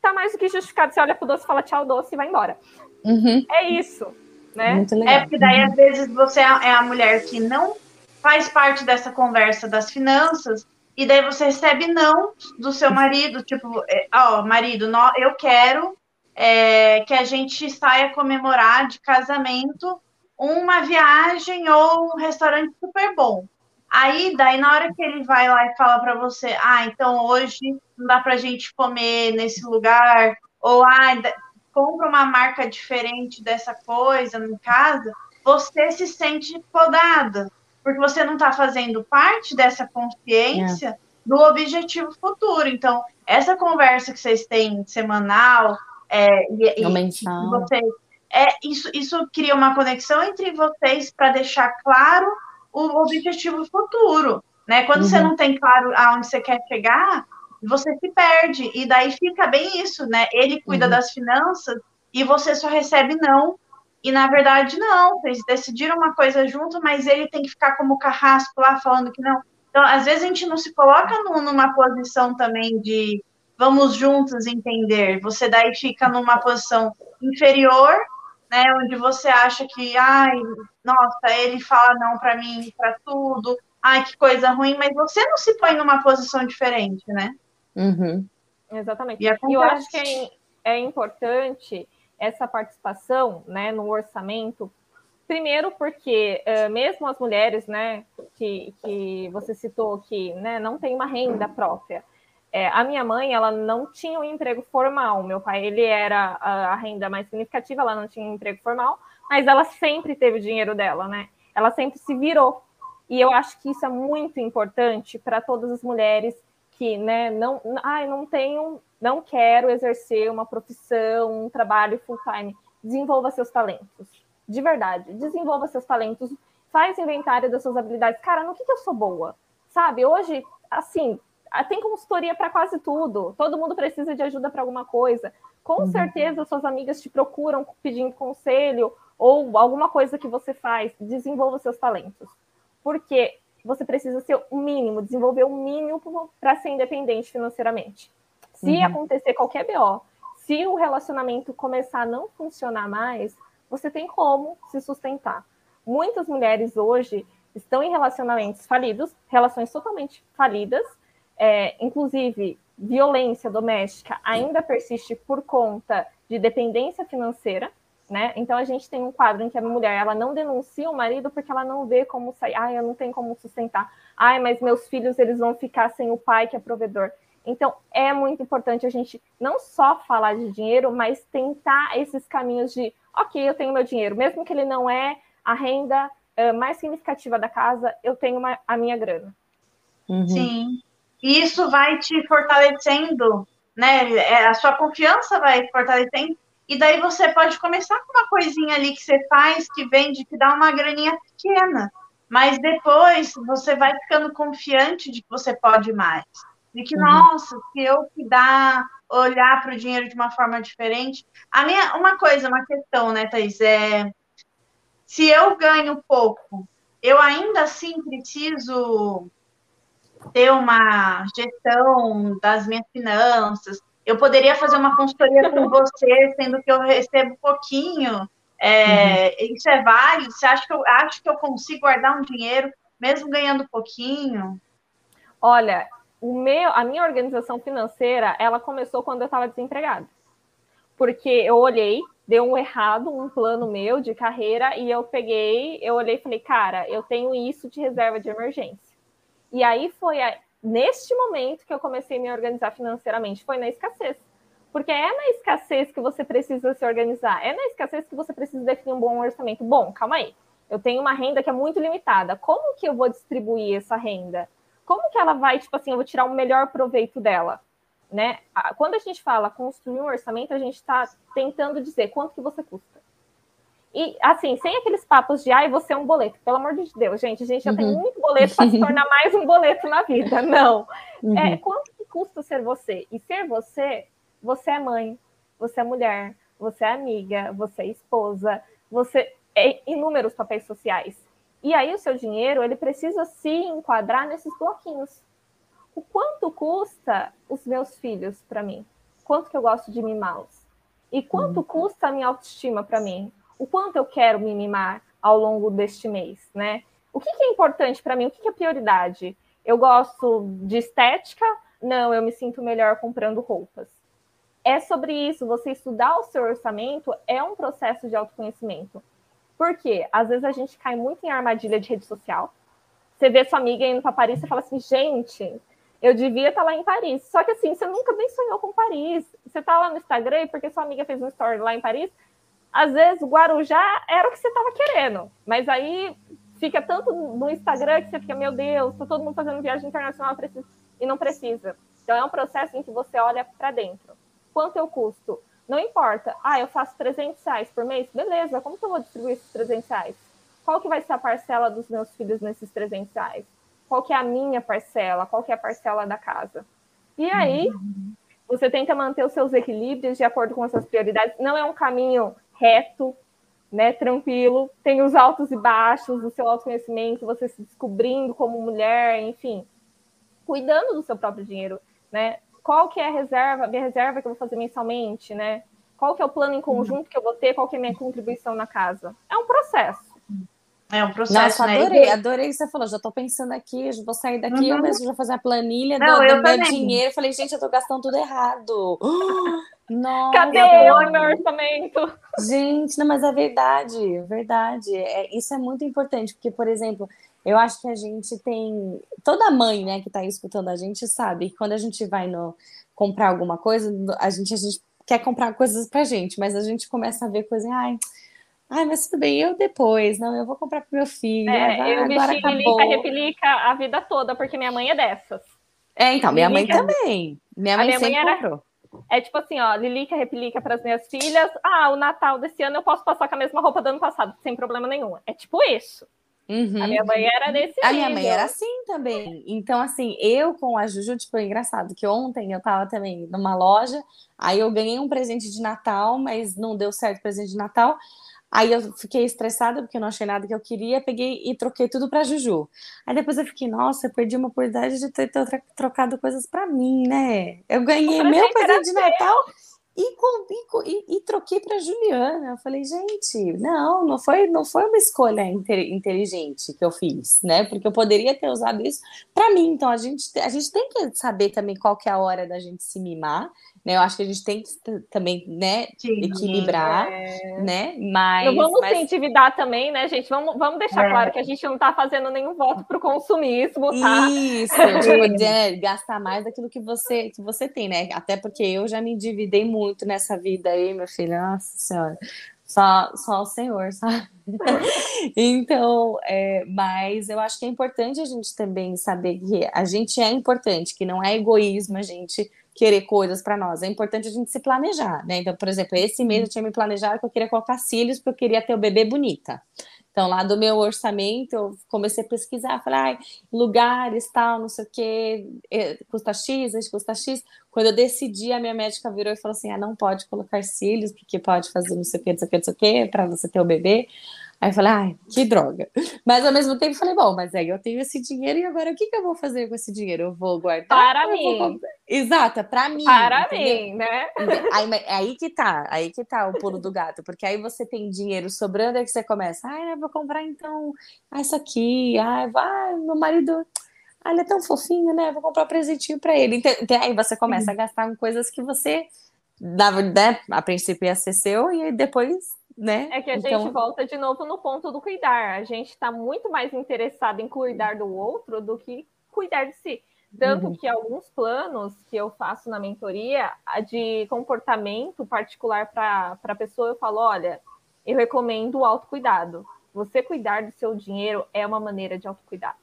tá mais do que justificado. Você olha pro doce, fala tchau, doce e vai embora. Uhum. É isso, né? É porque daí, às vezes, você é a mulher que não faz parte dessa conversa das finanças e daí você recebe não do seu marido, tipo, é, ó, marido, eu quero é, que a gente saia comemorar de casamento uma viagem ou um restaurante super bom. Aí, daí, na hora que ele vai lá e fala para você, ah, então hoje não dá pra gente comer nesse lugar, ou ah, compra uma marca diferente dessa coisa em casa, você se sente podada porque você não está fazendo parte dessa consciência é. do objetivo futuro. Então, essa conversa que vocês têm semanal, É, e, e você, é, isso, isso cria uma conexão entre vocês para deixar claro o objetivo futuro. Né? Quando uhum. você não tem claro aonde você quer chegar, você se perde. E daí fica bem isso, né? Ele cuida uhum. das finanças e você só recebe não. E na verdade, não. Eles decidiram uma coisa junto, mas ele tem que ficar como carrasco lá falando que não. Então, às vezes a gente não se coloca numa posição também de vamos juntos entender. Você daí fica numa posição inferior, né, onde você acha que, ai, nossa, ele fala não para mim, para tudo, ai, que coisa ruim, mas você não se põe numa posição diferente, né? Uhum. Exatamente. E, e eu acho que é, é importante essa participação, né, no orçamento, Primeiro, porque uh, mesmo as mulheres, né, que, que você citou que né, não tem uma renda própria, é, a minha mãe, ela não tinha um emprego formal. Meu pai, ele era a, a, renda mais significativa, ela não tinha um emprego formal, mas ela sempre teve o dinheiro dela, né? Ela sempre se virou. E eu acho que isso é muito importante para todas as mulheres que, né, não, ai, não tenho, não quero exercer uma profissão, um trabalho full time. Desenvolva seus talentos. De verdade, desenvolva seus talentos, faz inventário das suas habilidades. Cara, no que, que eu sou boa? Sabe, hoje, assim, ah, tem consultoria para quase tudo. Todo mundo precisa de ajuda para alguma coisa. Com uhum. certeza, suas amigas te procuram pedindo conselho ou alguma coisa que você faz. Desenvolva seus talentos. Porque você precisa ser o mínimo, desenvolver o mínimo para ser independente financeiramente. Se uhum. acontecer qualquer BO, se o relacionamento começar a não funcionar mais, você tem como se sustentar. Muitas mulheres hoje estão em relacionamentos falidos, relações totalmente falidas, é, inclusive violência doméstica ainda persiste por conta de dependência financeira, né? Então a gente tem um quadro em que a mulher ela não denuncia o marido porque ela não vê como sair. Ai, eu não tenho como sustentar. Ai, mas meus filhos eles vão ficar sem o pai que é provedor. Então é muito importante a gente não só falar de dinheiro, mas tentar esses caminhos de, ok, eu tenho meu dinheiro, mesmo que ele não é a renda uh, mais significativa da casa, eu tenho uma, a minha grana. Uhum. Sim. E isso vai te fortalecendo, né? É, a sua confiança vai fortalecendo. E daí você pode começar com uma coisinha ali que você faz, que vende, que dá uma graninha pequena. Mas depois você vai ficando confiante de que você pode mais. De que, uhum. nossa, se eu dá olhar para o dinheiro de uma forma diferente. A minha, uma coisa, uma questão, né, Thaís? É, se eu ganho pouco, eu ainda assim preciso ter uma gestão das minhas finanças. Eu poderia fazer uma consultoria com [LAUGHS] você, sendo que eu recebo pouquinho. É, uhum. Isso é válido? Você acha que eu acho que eu consigo guardar um dinheiro mesmo ganhando pouquinho? Olha, o meu, a minha organização financeira, ela começou quando eu estava desempregada. Porque eu olhei, deu um errado, um plano meu de carreira, e eu peguei, eu olhei e falei, cara, eu tenho isso de reserva de emergência. E aí foi neste momento que eu comecei a me organizar financeiramente, foi na escassez. Porque é na escassez que você precisa se organizar, é na escassez que você precisa definir um bom orçamento. Bom, calma aí. Eu tenho uma renda que é muito limitada. Como que eu vou distribuir essa renda? Como que ela vai, tipo assim, eu vou tirar o melhor proveito dela? Né? Quando a gente fala construir um orçamento, a gente está tentando dizer quanto que você custa. E, assim, sem aqueles papos de, ai, você é um boleto. Pelo amor de Deus, gente, a gente já uhum. tem muito boleto para se tornar mais um boleto na vida. [LAUGHS] Não. Uhum. É, quanto que custa ser você? E ser você, você é mãe, você é mulher, você é amiga, você é esposa, você é inúmeros papéis sociais. E aí o seu dinheiro, ele precisa se enquadrar nesses bloquinhos. O quanto custa os meus filhos para mim? Quanto que eu gosto de mimá-los? E quanto uhum. custa a minha autoestima para mim? O quanto eu quero me mimar ao longo deste mês, né? O que, que é importante para mim? O que, que é prioridade? Eu gosto de estética? Não, eu me sinto melhor comprando roupas. É sobre isso, você estudar o seu orçamento é um processo de autoconhecimento. Por quê? Às vezes a gente cai muito em armadilha de rede social. Você vê sua amiga indo para Paris e fala assim, gente, eu devia estar tá lá em Paris. Só que assim, você nunca nem sonhou com Paris. Você está lá no Instagram porque sua amiga fez um story lá em Paris, às vezes o Guarujá era o que você estava querendo, mas aí fica tanto no Instagram que você fica, meu Deus, está todo mundo fazendo viagem internacional e não precisa. Então é um processo em que você olha para dentro. Quanto eu custo? Não importa. Ah, eu faço 300 reais por mês? Beleza, como que eu vou distribuir esses 300 reais? Qual que vai ser a parcela dos meus filhos nesses 300 reais? Qual que é a minha parcela? Qual que é a parcela da casa? E aí, uhum. você tenta manter os seus equilíbrios de acordo com essas prioridades. Não é um caminho reto, né, tranquilo. Tem os altos e baixos do seu autoconhecimento, você se descobrindo como mulher, enfim, cuidando do seu próprio dinheiro, né? qual que é a reserva, minha reserva que eu vou fazer mensalmente, né? Qual que é o plano em conjunto que eu vou ter, qual que é a minha contribuição na casa? É um processo. É um processo, Nossa, adorei, né? adorei o que você falou. Já tô pensando aqui, vou sair daqui, uhum. eu mesmo vou fazer a planilha Não, do, do meu dinheiro. Falei, gente, eu tô gastando tudo errado. [GASPS] Nossa, Cadê eu meu orçamento? Gente, não, mas é verdade, é verdade. É, isso é muito importante, porque, por exemplo, eu acho que a gente tem. Toda mãe, né, que está escutando a gente sabe que quando a gente vai no comprar alguma coisa, a gente, a gente quer comprar coisas pra gente, mas a gente começa a ver coisas, ai. Ai, mas tudo bem, eu depois, não, eu vou comprar pro meu filho. É, agora, eu mexi acabou. replica a vida toda, porque minha mãe é dessas. É, então, minha mãe também. Minha mãe, minha sempre mãe era... comprou. É tipo assim, ó, Lilica replica para as minhas filhas. Ah, o Natal desse ano eu posso passar com a mesma roupa do ano passado, sem problema nenhum. É tipo isso. Uhum. A minha mãe era desse A minha mãe era assim também. Então, assim, eu com a Juju, tipo, é engraçado que ontem eu tava também numa loja, aí eu ganhei um presente de Natal, mas não deu certo o presente de Natal. Aí eu fiquei estressada porque eu não achei nada que eu queria, peguei e troquei tudo para Juju. Aí depois eu fiquei, nossa, eu perdi uma oportunidade de ter, ter trocado coisas para mim, né? Eu ganhei meu presente de Natal e, com, e, e troquei para Juliana. Eu falei, gente, não, não foi, não foi uma escolha inteligente que eu fiz, né? Porque eu poderia ter usado isso para mim. Então a gente, a gente tem que saber também qual que é a hora da gente se mimar né? Eu acho que a gente tem que também, né, Sim, equilibrar, é... né? Mas. Não vamos mas... se endividar também, né, gente? Vamos, vamos deixar é. claro que a gente não está fazendo nenhum voto para o consumismo, tá? Isso, [LAUGHS] tipo, é, gastar mais daquilo que você, que você tem, né? Até porque eu já me endividei muito nessa vida aí, meu filho. Nossa Senhora. Só, só o Senhor, sabe? [LAUGHS] então, é, mas eu acho que é importante a gente também saber que a gente é importante, que não é egoísmo a gente querer coisas para nós. É importante a gente se planejar, né? Então, por exemplo, esse mês eu tinha me planejado que eu queria colocar cílios porque eu queria ter o bebê bonita. Então, lá do meu orçamento, eu comecei a pesquisar, falei, ah, lugares, tal, não sei o quê, é, custa X, custa X. Quando eu decidi, a minha médica virou e falou assim, ah, não pode colocar cílios, porque pode fazer não sei o quê, não sei o quê, não sei o quê, para você ter o bebê. Aí eu falei, ai, que droga. Mas ao mesmo tempo falei, bom, mas aí eu tenho esse dinheiro e agora o que, que eu vou fazer com esse dinheiro? Eu vou guardar? Para mim. Vou... Exato, para mim. Para entendeu? mim, né? Aí, aí que tá, aí que tá o pulo do gato, porque aí você tem dinheiro sobrando, aí que você começa, ai, eu vou comprar então isso aqui, ai, vai, meu marido. Ah, ele é tão fofinho, né? Vou comprar um presentinho para ele. Então, aí você começa a gastar com coisas que você, verdade, a princípio ia ser seu, e depois né? É que a então... gente volta de novo no ponto do cuidar. A gente está muito mais interessado em cuidar do outro do que cuidar de si. Tanto uhum. que alguns planos que eu faço na mentoria de comportamento particular para a pessoa, eu falo: olha, eu recomendo o autocuidado. Você cuidar do seu dinheiro é uma maneira de autocuidado.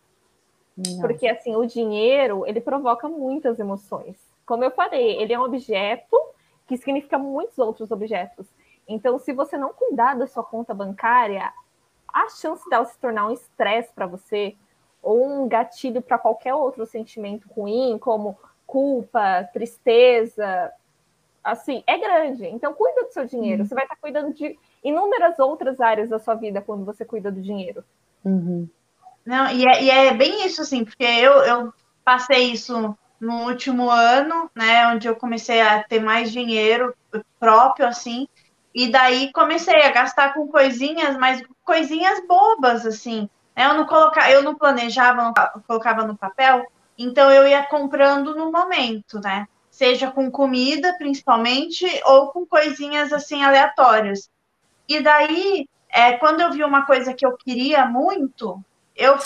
Não. Porque assim, o dinheiro, ele provoca muitas emoções. Como eu falei, ele é um objeto que significa muitos outros objetos. Então, se você não cuidar da sua conta bancária, a chance dela se tornar um estresse para você ou um gatilho para qualquer outro sentimento ruim, como culpa, tristeza, assim, é grande. Então, cuida do seu dinheiro. Uhum. Você vai estar cuidando de inúmeras outras áreas da sua vida quando você cuida do dinheiro. Uhum. Não, e é, e é, bem isso, assim, porque eu, eu passei isso no último ano, né, onde eu comecei a ter mais dinheiro próprio, assim, e daí comecei a gastar com coisinhas, mas coisinhas bobas, assim. Né? Eu não colocava, eu não planejava, não colocava no papel, então eu ia comprando no momento, né? Seja com comida, principalmente, ou com coisinhas assim aleatórias. E daí, é, quando eu vi uma coisa que eu queria muito, eu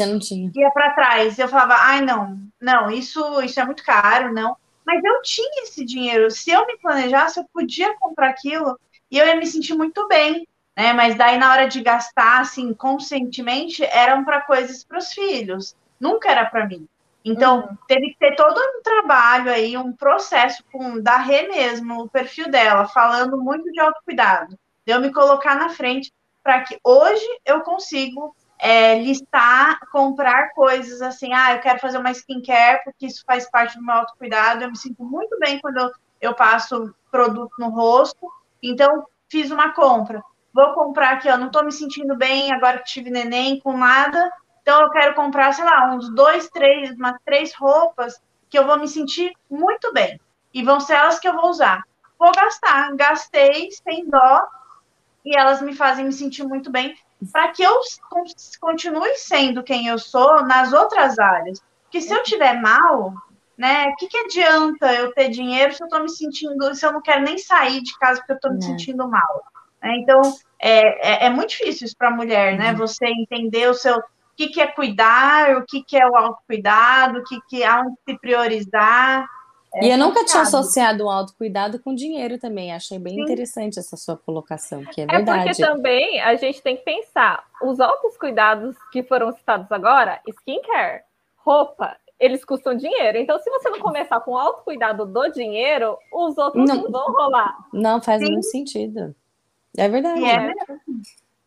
ia para trás. Eu falava, ai, não, não, isso, isso é muito caro, não. Mas eu tinha esse dinheiro. Se eu me planejasse, eu podia comprar aquilo e eu ia me sentir muito bem, né? Mas daí na hora de gastar, assim, conscientemente, eram para coisas para os filhos, nunca era para mim. Então, uhum. teve que ter todo um trabalho aí, um processo com da Rê mesmo, o perfil dela, falando muito de autocuidado. De eu me colocar na frente para que hoje eu consigo é, listar, comprar coisas assim, ah, eu quero fazer uma skincare, porque isso faz parte do meu autocuidado, eu me sinto muito bem quando eu, eu passo produto no rosto, então fiz uma compra. Vou comprar aqui, ó, não estou me sentindo bem agora que tive neném, com nada, então eu quero comprar, sei lá, uns dois, três, umas três roupas que eu vou me sentir muito bem. E vão ser elas que eu vou usar. Vou gastar, gastei sem dó, e elas me fazem me sentir muito bem para que eu continue sendo quem eu sou nas outras áreas. Porque se eu tiver mal, né, o que, que adianta eu ter dinheiro se eu estou me sentindo, se eu não quero nem sair de casa porque eu estou me é. sentindo mal? Né? Então, é, é, é, muito difícil isso para a mulher, né? Uhum. Você entender o seu, o que, que é cuidar, o que, que é o autocuidado, o que, que é onde se priorizar. É e eu nunca tinha associado o autocuidado com dinheiro também. Achei bem Sim. interessante essa sua colocação, que é verdade. É porque também a gente tem que pensar, os outros cuidados que foram citados agora, skincare, roupa, eles custam dinheiro. Então, se você não começar com o autocuidado do dinheiro, os outros não, não vão rolar. Não faz Sim. muito sentido. É verdade. É.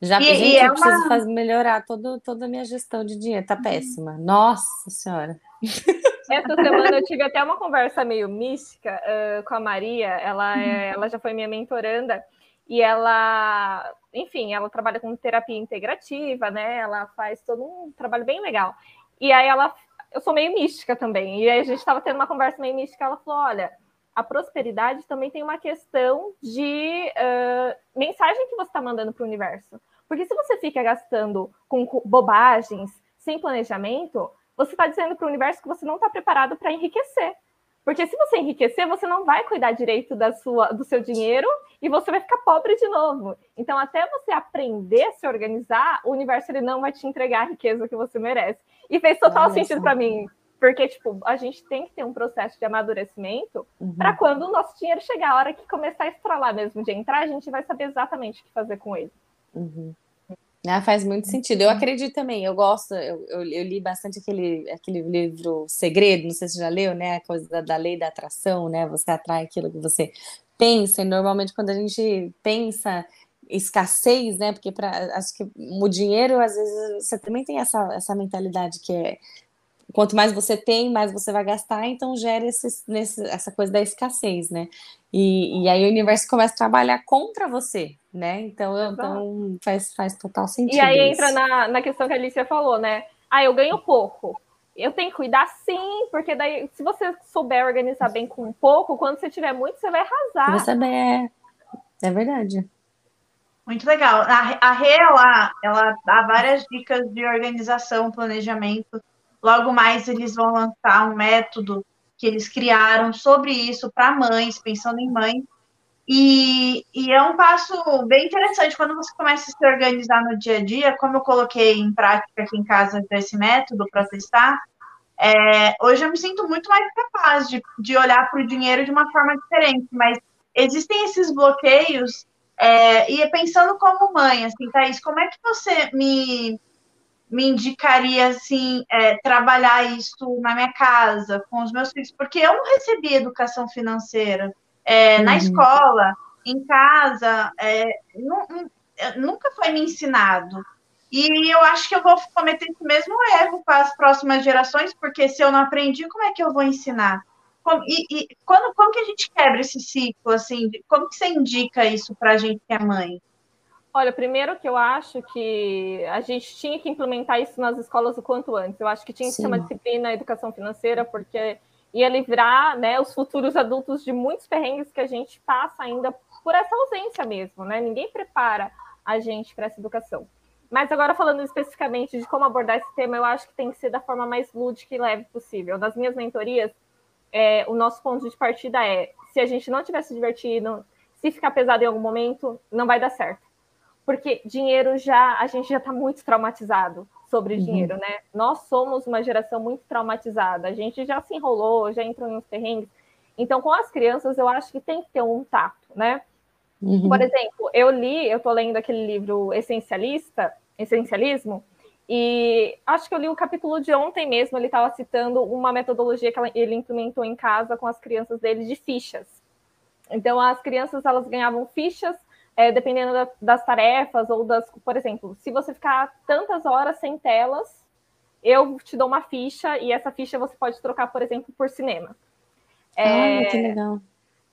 Já e, gente, e é eu preciso fazer, melhorar todo, toda a minha gestão de dinheiro. Tá péssima. Nossa Senhora. [LAUGHS] Essa semana eu tive até uma conversa meio mística uh, com a Maria. Ela, é, ela já foi minha mentoranda e ela, enfim, ela trabalha com terapia integrativa, né? Ela faz todo um trabalho bem legal. E aí ela, eu sou meio mística também. E aí a gente estava tendo uma conversa meio mística. Ela falou: olha, a prosperidade também tem uma questão de uh, mensagem que você está mandando para o universo. Porque se você fica gastando com bobagens, sem planejamento, você está dizendo para o universo que você não está preparado para enriquecer. Porque se você enriquecer, você não vai cuidar direito da sua, do seu dinheiro e você vai ficar pobre de novo. Então, até você aprender a se organizar, o universo ele não vai te entregar a riqueza que você merece. E fez total sentido para mim. Porque, tipo, a gente tem que ter um processo de amadurecimento uhum. para quando o nosso dinheiro chegar, a hora que começar a estralar mesmo de entrar, a gente vai saber exatamente o que fazer com ele. Uhum. Ah, faz muito sentido. Eu acredito também, eu gosto, eu, eu, eu, li bastante aquele, aquele livro Segredo, não sei se você já leu, né? A coisa da, da, lei da atração, né? Você atrai aquilo que você pensa, e normalmente quando a gente pensa escassez, né? Porque para acho que o dinheiro, às vezes, você também tem essa, essa mentalidade que é quanto mais você tem, mais você vai gastar, então gera esse, nesse, essa coisa da escassez, né? E, e aí o universo começa a trabalhar contra você, né? Então, então faz, faz total sentido. E aí isso. entra na, na questão que a Alicia falou, né? Ah, eu ganho pouco. Eu tenho que cuidar sim, porque daí, se você souber organizar bem com pouco, quando você tiver muito, você vai arrasar. Você é, é verdade. Muito legal. A, a Rê, ela, ela dá várias dicas de organização, planejamento. Logo mais, eles vão lançar um método que eles criaram sobre isso para mães, pensando em mães, e, e, é um passo bem interessante quando você começa a se organizar no dia a dia, como eu coloquei em prática aqui em casa esse método para testar. É, hoje eu me sinto muito mais capaz de, de olhar para o dinheiro de uma forma diferente, mas existem esses bloqueios. É, e pensando como mãe, assim, Thaís, como é que você me, me indicaria assim é, trabalhar isso na minha casa com os meus filhos? Porque eu não recebi educação financeira é, uhum. na escola, em casa, é, é, nunca foi me ensinado. E eu acho que eu vou cometer esse mesmo erro com as próximas gerações, porque se eu não aprendi, como é que eu vou ensinar? Como, e, e quando, como que a gente quebra esse ciclo, assim? Como que você indica isso para a gente que é mãe? Olha, primeiro que eu acho que a gente tinha que implementar isso nas escolas o quanto antes. Eu acho que tinha que Sim. ser uma disciplina educação financeira, porque ia livrar né, os futuros adultos de muitos perrengues que a gente passa ainda por essa ausência mesmo, né? Ninguém prepara a gente para essa educação. Mas agora falando especificamente de como abordar esse tema, eu acho que tem que ser da forma mais lúdica e leve possível. Nas minhas mentorias, é, o nosso ponto de partida é: se a gente não estiver se divertindo, se ficar pesado em algum momento, não vai dar certo. Porque dinheiro já, a gente já está muito traumatizado sobre uhum. dinheiro, né? Nós somos uma geração muito traumatizada. A gente já se enrolou, já entrou em uns perrengues. Então, com as crianças, eu acho que tem que ter um tato, né? Uhum. Por exemplo, eu li, eu tô lendo aquele livro Essencialista, Essencialismo, E acho que eu li o capítulo de ontem mesmo, ele estava citando uma metodologia que ele implementou em casa com as crianças dele de fichas. Então, as crianças elas ganhavam fichas é, dependendo da, das tarefas ou das, por exemplo, se você ficar tantas horas sem telas, eu te dou uma ficha e essa ficha você pode trocar, por exemplo, por cinema. É, ah, que legal.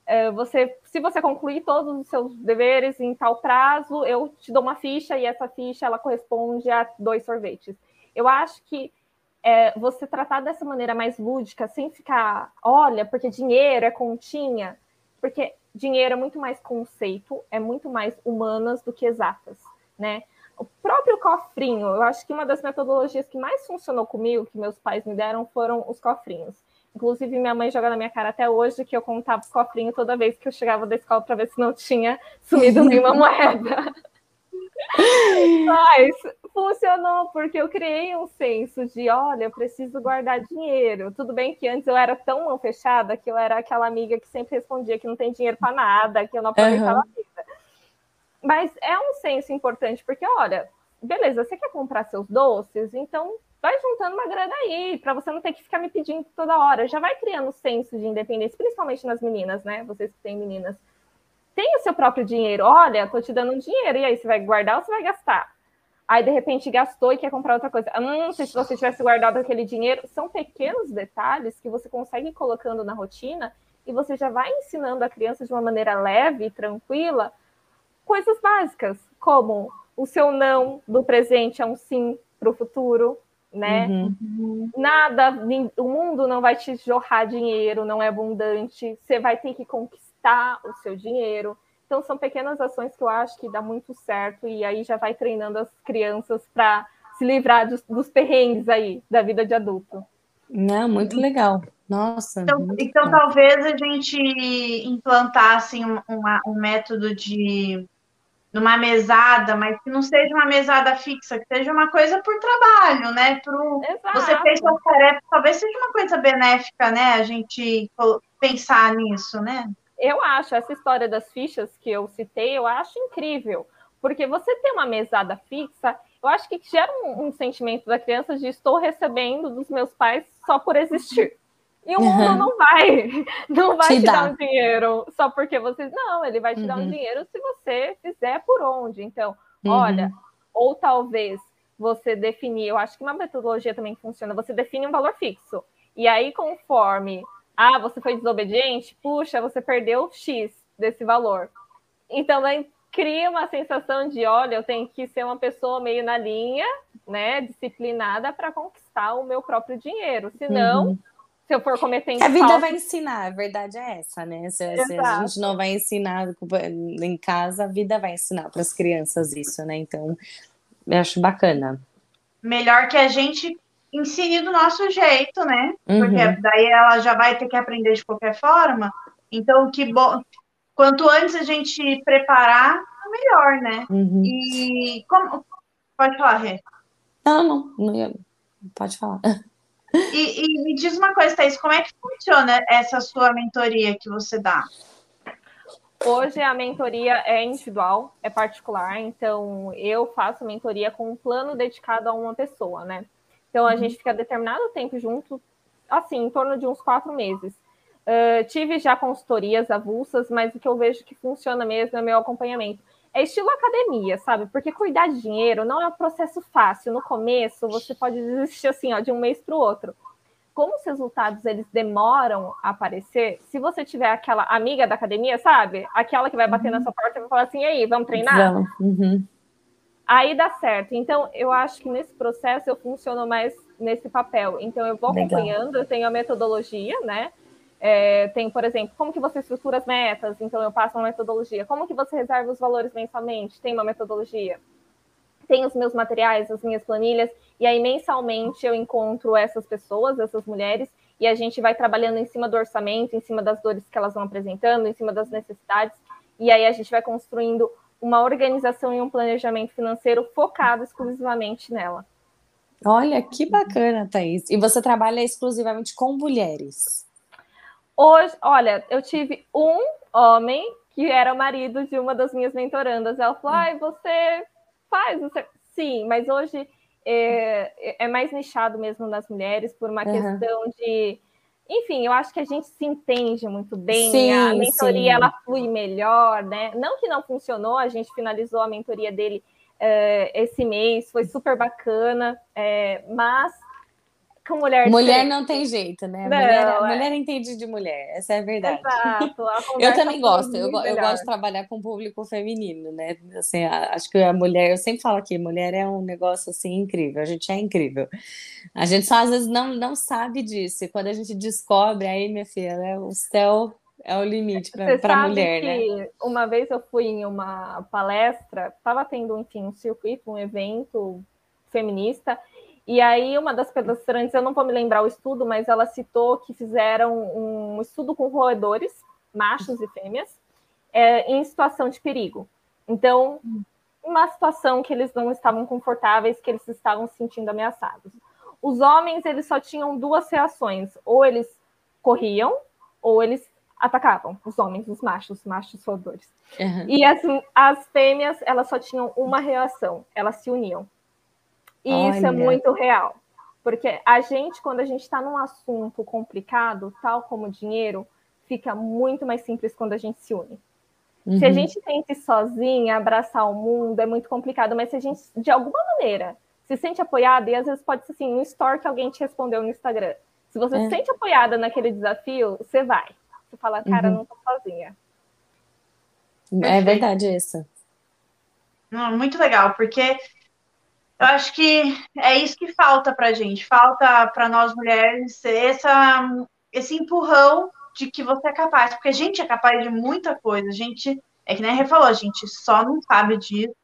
É, você, se você concluir todos os seus deveres em tal prazo, eu te dou uma ficha e essa ficha ela corresponde a dois sorvetes. Eu acho que é, você tratar dessa maneira mais lúdica, sem ficar, olha, porque dinheiro é continha, porque dinheiro é muito mais conceito, é muito mais humanas do que exatas, né? O próprio cofrinho, eu acho que uma das metodologias que mais funcionou comigo, que meus pais me deram, foram os cofrinhos. Inclusive, minha mãe joga na minha cara até hoje que eu contava os cofrinhos toda vez que eu chegava da escola para ver se não tinha sumido [LAUGHS] nenhuma moeda. [LAUGHS] Mas funcionou porque eu criei um senso de, olha, eu preciso guardar dinheiro. Tudo bem que antes eu era tão mão fechada que eu era aquela amiga que sempre respondia que não tem dinheiro para nada, que eu não aproveitava uhum. a vida. Mas é um senso importante porque, olha, beleza, você quer comprar seus doces, então vai juntando uma grana aí, para você não ter que ficar me pedindo toda hora. Já vai criando senso de independência, principalmente nas meninas, né? Vocês que têm meninas. Tem o seu próprio dinheiro. Olha, tô te dando um dinheiro, e aí, você vai guardar ou você vai gastar? Aí, de repente, gastou e quer comprar outra coisa. Hum, se você tivesse guardado aquele dinheiro. São pequenos detalhes que você consegue ir colocando na rotina e você já vai ensinando a criança de uma maneira leve e tranquila coisas básicas, como o seu não do presente é um sim para o futuro, né? Uhum. Nada, o mundo não vai te jorrar dinheiro, não é abundante, você vai ter que conquistar o seu dinheiro. Então são pequenas ações que eu acho que dá muito certo e aí já vai treinando as crianças para se livrar dos, dos, perrengues aí da vida de adulto. Não, muito legal. Nossa. Então, então talvez a gente implantasse um, uma, um método de numa mesada, mas que não seja uma mesada fixa, que seja uma coisa por trabalho, né? Pro, você fez sua tarefa, talvez seja uma coisa benéfica, né? A gente pensar nisso, né? Eu acho, essa história das fichas que eu citei, eu acho incrível, porque você ter uma mesada fixa, eu acho que gera um, um sentimento da criança de estou recebendo dos meus pais só por existir. E o mundo uhum. não vai, [LAUGHS] não vai te, te dar um dinheiro só porque você. Não, ele vai te uhum. dar um uhum. dinheiro se você fizer por onde. Então, uhum. olha, ou talvez você definir, eu acho que uma metodologia também funciona, você define um valor fixo. E aí, conforme, ah, você foi desobediente, puxa, você perdeu X desse valor. Então, aí cria uma sensação de, olha, eu tenho que ser uma pessoa meio na linha, né, disciplinada para conquistar o meu próprio dinheiro. Senão, uhum se eu for cometendo. A vida falta... vai ensinar, a verdade é essa, né? Se, se, a gente não vai ensinar em casa, a vida vai ensinar para as crianças isso, né? Então, eu acho bacana. Melhor que a gente ensine do nosso jeito, né? Porque uhum. daí ela já vai ter que aprender de qualquer forma. Então, que bom. Quanto antes a gente preparar, melhor, né? Uhum. E como. Pode falar, Rê. Não, não, não, pode falar. E, e, me diz uma coisa, Thaís, como é que funciona essa sua mentoria que você dá? Hoje a mentoria é individual, é particular, então eu faço mentoria com um plano dedicado a uma pessoa, né? Então a uhum. gente fica determinado tempo junto, assim, em torno de uns quatro meses. Uh, tive já consultorias avulsas, mas o que eu vejo que funciona mesmo é meu acompanhamento. É estilo academia, sabe? Porque cuidar de dinheiro não é um processo fácil. No começo, você pode desistir assim, ó, de um mês para o outro. Como os resultados eles demoram a aparecer, se você tiver aquela amiga da academia, sabe? Aquela que vai bater uhum. na sua porta e vai falar assim: e aí, vamos treinar? Vamos. Uhum. Aí dá certo. Então, eu acho que nesse processo eu funciono mais nesse papel. Então, eu vou acompanhando, Legal. eu tenho a metodologia, né? É, tem, por exemplo, como que você estrutura as metas, então eu passo uma metodologia. Como que você reserva os valores mensalmente? Tem uma metodologia. Tem os meus materiais, as minhas planilhas, e aí mensalmente eu encontro essas pessoas, essas mulheres, e a gente vai trabalhando em cima do orçamento, em cima das dores que elas vão apresentando, em cima das necessidades, e aí a gente vai construindo uma organização e um planejamento financeiro focado exclusivamente nela. Olha, que bacana, Thaís. E você trabalha exclusivamente com mulheres? Hoje, olha, eu tive um homem que era o marido de uma das minhas mentorandas. Ela falou: ai, você faz, você... sim, mas hoje é, é mais nichado mesmo nas mulheres, por uma uhum. questão de. Enfim, eu acho que a gente se entende muito bem, sim, a mentoria sim. ela flui melhor, né? Não que não funcionou, a gente finalizou a mentoria dele é, esse mês, foi super bacana, é, mas com mulher. Mulher não tem jeito, né? Não, mulher, é... mulher entende de mulher, essa é a verdade. Exato, a [LAUGHS] eu também gosto, eu, eu, gosto de trabalhar com público feminino, né? Assim, acho que a mulher, eu sempre falo aqui, mulher é um negócio assim incrível, a gente é incrível. A gente só às vezes não, não sabe disso, e quando a gente descobre, aí, minha filha, né, o céu é o limite para a mulher, né? Uma vez eu fui em uma palestra, estava tendo, enfim, um circuito, um evento feminista, e aí, uma das palestrantes, eu não vou me lembrar o estudo, mas ela citou que fizeram um estudo com roedores, machos e fêmeas, é, em situação de perigo. Então, uma situação que eles não estavam confortáveis, que eles estavam se sentindo ameaçados. Os homens, eles só tinham duas reações: ou eles corriam, ou eles atacavam. Os homens, os machos, os machos roedores. Uhum. E as, as fêmeas, elas só tinham uma reação: elas se uniam. E Olha. isso é muito real. Porque a gente, quando a gente está num assunto complicado, tal como dinheiro, fica muito mais simples quando a gente se une. Uhum. Se a uhum. gente tenta ir sozinha, abraçar o mundo, é muito complicado, mas se a gente, de alguma maneira, se sente apoiada, e às vezes pode ser assim, um story que alguém te respondeu no Instagram. Se você é. se sente apoiada naquele desafio, você vai. Você fala, cara, uhum. não tô sozinha. É verdade isso. muito legal, porque eu acho que é isso que falta para a gente, falta para nós mulheres essa, esse empurrão de que você é capaz, porque a gente é capaz de muita coisa, a gente, é que nem a Rê falou, a gente só não sabe disso,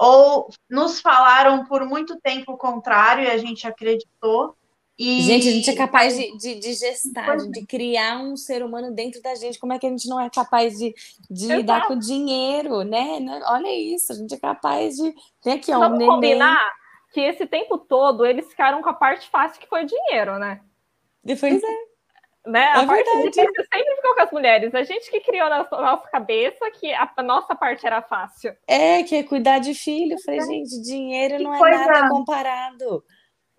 ou nos falaram por muito tempo o contrário e a gente acreditou. E... Gente, a gente é capaz de, de, de gestar, de, de, criar um ser humano dentro da gente. Como é que a gente não é capaz de, de lidar com dinheiro, né? Olha isso, a gente é capaz de. Tem aqui, ó, Vamos um neném. combinar que esse tempo todo eles ficaram com a parte fácil que foi o dinheiro, né? Depois é. Né? A é parte verdade. difícil sempre ficou com as mulheres. A gente que criou na nossa cabeça que a nossa parte era fácil. É, que é cuidar de filho. Eu falei, é. gente, dinheiro que não é nada comparado.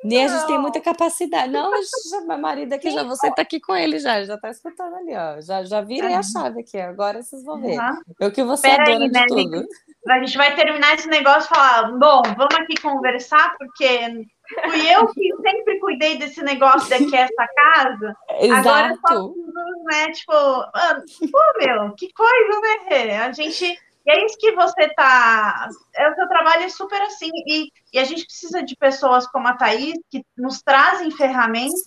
Nem a gente tem muita capacidade. Não, [LAUGHS] já, meu marido aqui, já você tá aqui com ele já, já tá escutando ali, ó. Já, já virei a chave aqui, agora vocês vão ver. Uhum. Eu que você Pera dona aí, de né, tudo. A gente vai terminar esse negócio e falar, bom, vamos aqui conversar, porque fui eu que sempre cuidei desse negócio daqui, essa casa. [LAUGHS] Exato. Agora só, né, tipo, pô, meu, que coisa, né? A gente e é isso que você tá. É, o seu trabalho é super assim. E, e a gente precisa de pessoas como a Thaís que nos trazem ferramentas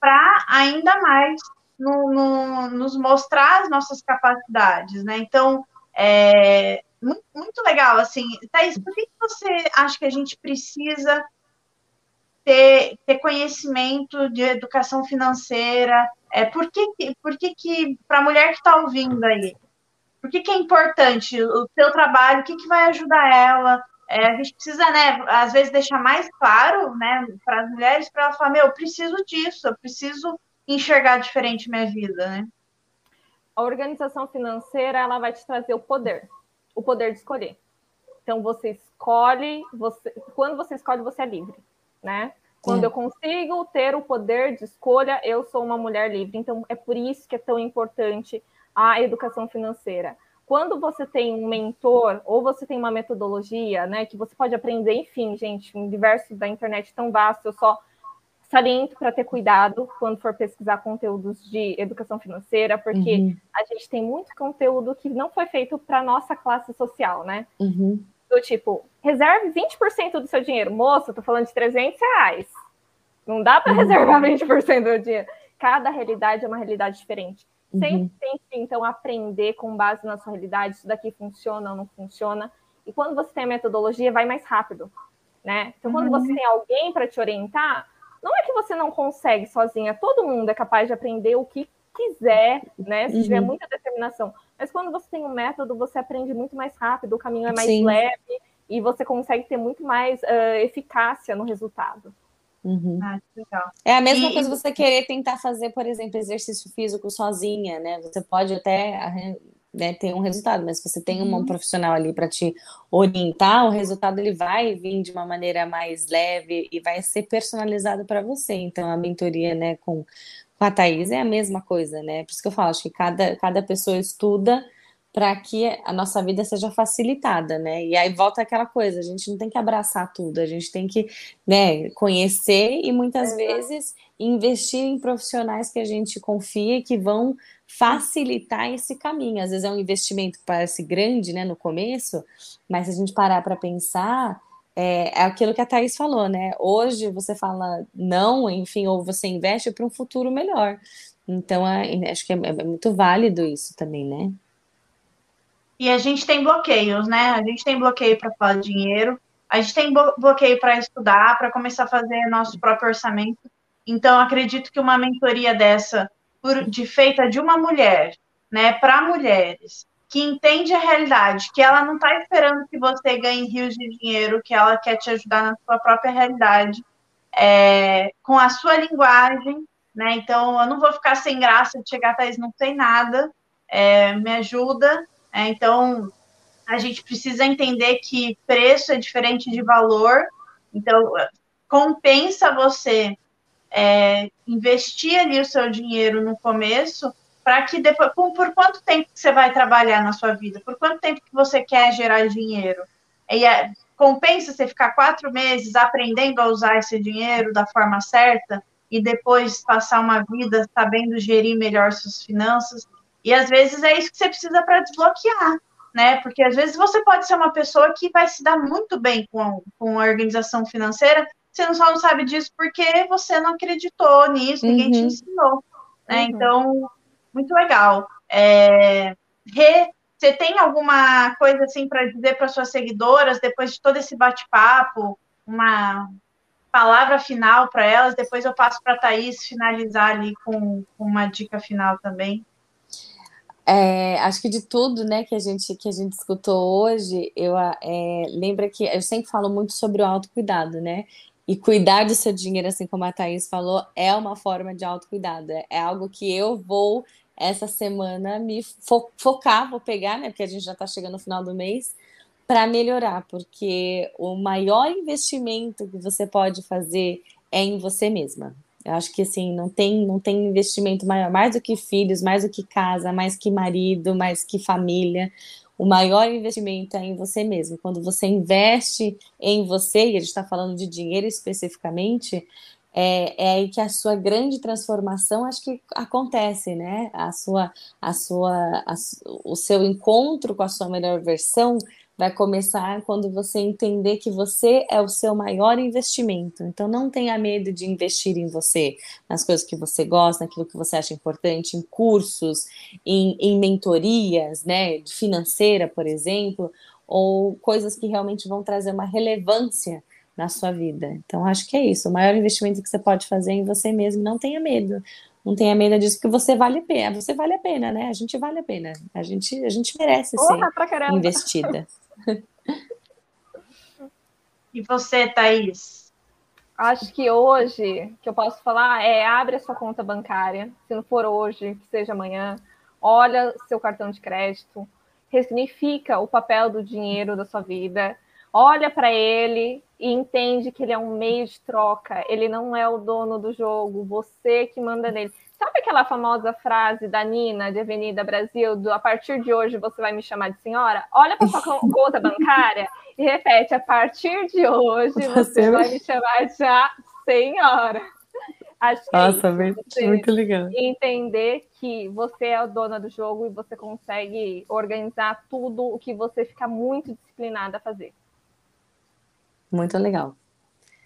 para ainda mais no, no, nos mostrar as nossas capacidades, né? Então, é muito, muito legal, assim. Thaís, por que, você acha que a gente precisa ter, ter conhecimento de educação financeira? É, por que, por que, que para a mulher que está ouvindo aí, por que, que é importante o seu trabalho, o que, que vai ajudar ela. É, a gente precisa, né, às vezes, deixar mais claro né, para as mulheres, para ela falar, meu, eu preciso disso, eu preciso enxergar diferente minha vida, né? A organização financeira, ela vai te trazer o poder, o poder de escolher. Então, você escolhe, você, quando você escolhe, você é livre, né? Quando é. eu consigo ter o poder de escolha, eu sou uma mulher livre. Então, é por isso que é tão importante a educação financeira. Quando você tem um mentor ou você tem uma metodologia, né, que você pode aprender, enfim, gente, um universo da internet tão vasto, eu só saliento para ter cuidado quando for pesquisar conteúdos de educação financeira, porque uhum. a gente tem muito conteúdo que não foi feito para nossa classe social, né? Uhum. Do tipo, reserve 20% do seu dinheiro. Moça, tô falando de 300 reais. Não dá para uhum. reservar 20% do dinheiro. Cada realidade é uma realidade diferente. Sempre uhum. tente, então, aprender com base na sua realidade, isso daqui funciona ou não funciona. E quando você tem a metodologia, vai mais rápido, né? Então, quando uhum. você tem alguém para te orientar, não é que você não consegue sozinha, todo mundo é capaz de aprender o que quiser, né? Se uhum. tiver muita determinação. Mas quando você tem um método, você aprende muito mais rápido, o caminho é mais Sim. leve e você consegue ter muito mais uh, eficácia no resultado. Uhum. Ah, é a mesma e... coisa você querer tentar fazer, por exemplo, exercício físico sozinha, né? Você pode até né, ter um resultado, mas se você tem um uhum. profissional ali para te orientar, o resultado ele vai vir de uma maneira mais leve e vai ser personalizado para você. Então, a mentoria, né, com, com a Thais é a mesma coisa, né? Por isso que eu falo, acho que cada, cada pessoa estuda para que a nossa vida seja facilitada, né? E aí volta aquela coisa, a gente não tem que abraçar tudo, a gente tem que, né, conhecer e muitas é. vezes investir em profissionais que a gente confia e que vão facilitar esse caminho. Às vezes é um investimento que parece grande, né, no começo, mas se a gente parar para pensar, é, é, aquilo que a Thaís falou, né? Hoje você fala não, enfim, ou você investe para um futuro melhor. Então, é, acho que é, é muito válido isso também, né? E a gente tem bloqueios, né? A gente tem bloqueio para falar de dinheiro, a gente tem bloqueio para estudar, para começar a fazer nosso próprio orçamento. Então, acredito que uma mentoria dessa, por, de feita de uma mulher, né, para mulheres, que entende a realidade, que ela não está esperando que você ganhe rios de dinheiro, que ela quer te ajudar na sua própria realidade, é, com a sua linguagem, né? Então, eu não vou ficar sem graça de chegar, Thaís, não tem nada, é, me ajuda, é, então, a gente precisa entender que preço é diferente de valor. Então, compensa você é, investir ali o seu dinheiro no começo para que depois, por, por, quanto tempo você vai trabalhar na sua vida? Por quanto tempo que você quer gerar dinheiro? E é, compensa você ficar quatro meses aprendendo a usar esse dinheiro da forma certa e depois passar uma vida sabendo gerir melhor suas finanças? E às vezes é isso que você precisa para desbloquear, né? Porque às vezes você pode ser uma pessoa que vai se dar muito bem com, com a organização financeira, você só não sabe disso porque você não acreditou nisso, ninguém te uhum. ensinou. Né? Uhum. Então, muito legal. É, Rê, você tem alguma coisa assim para dizer para suas seguidoras depois de todo esse bate-papo? Uma palavra final para elas? Depois eu passo para a Thaís finalizar ali com, com uma dica final também. É, acho que de tudo, né, que a gente que a gente escutou hoje, eu é, lembra que eu sempre falo muito sobre o autocuidado, né? E cuidar do seu dinheiro, assim como a Thaís falou, é uma forma de autocuidado. É, é algo que eu vou essa semana me fo focar, vou pegar, né? Porque a gente já está chegando no final do mês, para melhorar, porque o maior investimento que você pode fazer é em você mesma. Eu acho que assim, não tem, não tem investimento maior, mais do que filhos, mais do que casa, mais que marido, mais que família. O maior investimento é em você mesmo. Quando você investe em você, e a gente está falando de dinheiro especificamente, é, é aí que a sua grande transformação acho que acontece, né? A sua, a sua, a, o seu encontro com a sua melhor versão vai começar quando você entender que você é o seu maior investimento. Então não tenha medo de investir em você, nas coisas que você gosta, naquilo que você acha importante, em cursos, em, em mentorias, né, financeira, por exemplo, ou coisas que realmente vão trazer uma relevância na sua vida. Então acho que é isso. O maior investimento que você pode fazer é em você mesmo. Não tenha medo. Não tenha medo disso, porque você vale a pena. Você vale a pena, né? A gente vale a pena. A gente, a gente merece Porra, ser investida. E você, Thaís? Acho que hoje, que eu posso falar, é abre a sua conta bancária. Se não for hoje, que seja amanhã. Olha seu cartão de crédito. Ressignifica o papel do dinheiro da sua vida. Olha para ele e entende que ele é um meio de troca. Ele não é o dono do jogo. Você que manda nele. Sabe aquela famosa frase da Nina, de Avenida Brasil, do a partir de hoje você vai me chamar de senhora? Olha para sua [LAUGHS] conta bancária e repete, a partir de hoje você vai me chamar de senhora. Acho que Nossa, é muito legal. Entender que você é a dona do jogo e você consegue organizar tudo o que você fica muito disciplinada a fazer. Muito legal.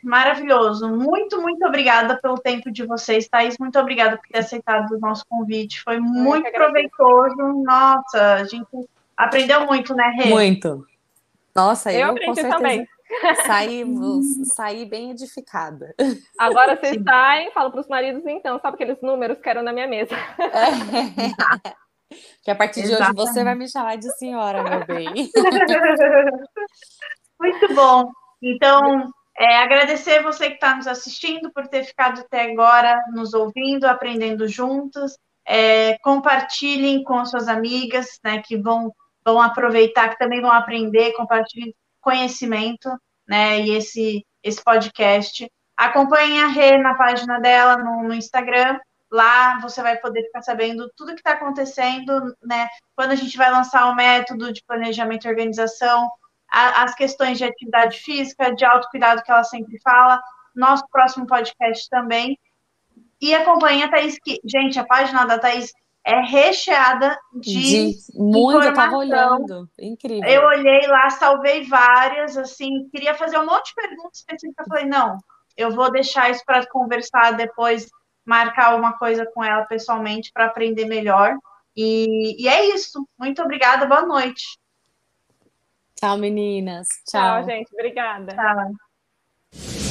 Maravilhoso. Muito, muito obrigada pelo tempo de vocês, Thaís. Muito obrigada por ter aceitado o nosso convite. Foi muito proveitoso. Nossa, a gente aprendeu muito, né, Rê? Muito. Nossa, eu, eu com certeza também. Saí, [LAUGHS] saí bem edificada. Agora vocês Sim. saem, falo para os maridos, então, sabe aqueles números que eram na minha mesa? É. [LAUGHS] Que a partir Exatamente. de hoje você vai me chamar de senhora, meu bem. [LAUGHS] Muito bom. Então, é, agradecer você que está nos assistindo por ter ficado até agora nos ouvindo, aprendendo juntos. É, compartilhem com suas amigas, né, que vão, vão aproveitar, que também vão aprender, compartilhem conhecimento, né, e esse, esse podcast. Acompanhe a Rê na página dela no, no Instagram, Lá você vai poder ficar sabendo tudo que está acontecendo, né? Quando a gente vai lançar o método de planejamento e organização, a, as questões de atividade física, de autocuidado que ela sempre fala, nosso próximo podcast também. E acompanhe a Thaís, que, gente, a página da Thaís é recheada de, de muito, eu tava olhando, incrível. Eu olhei lá, salvei várias, assim, queria fazer um monte de perguntas específicas, falei, não, eu vou deixar isso para conversar depois marcar uma coisa com ela pessoalmente para aprender melhor. E, e, é isso. Muito obrigada. Boa noite. Tchau, meninas. Tchau, Tchau gente. Obrigada. Tchau.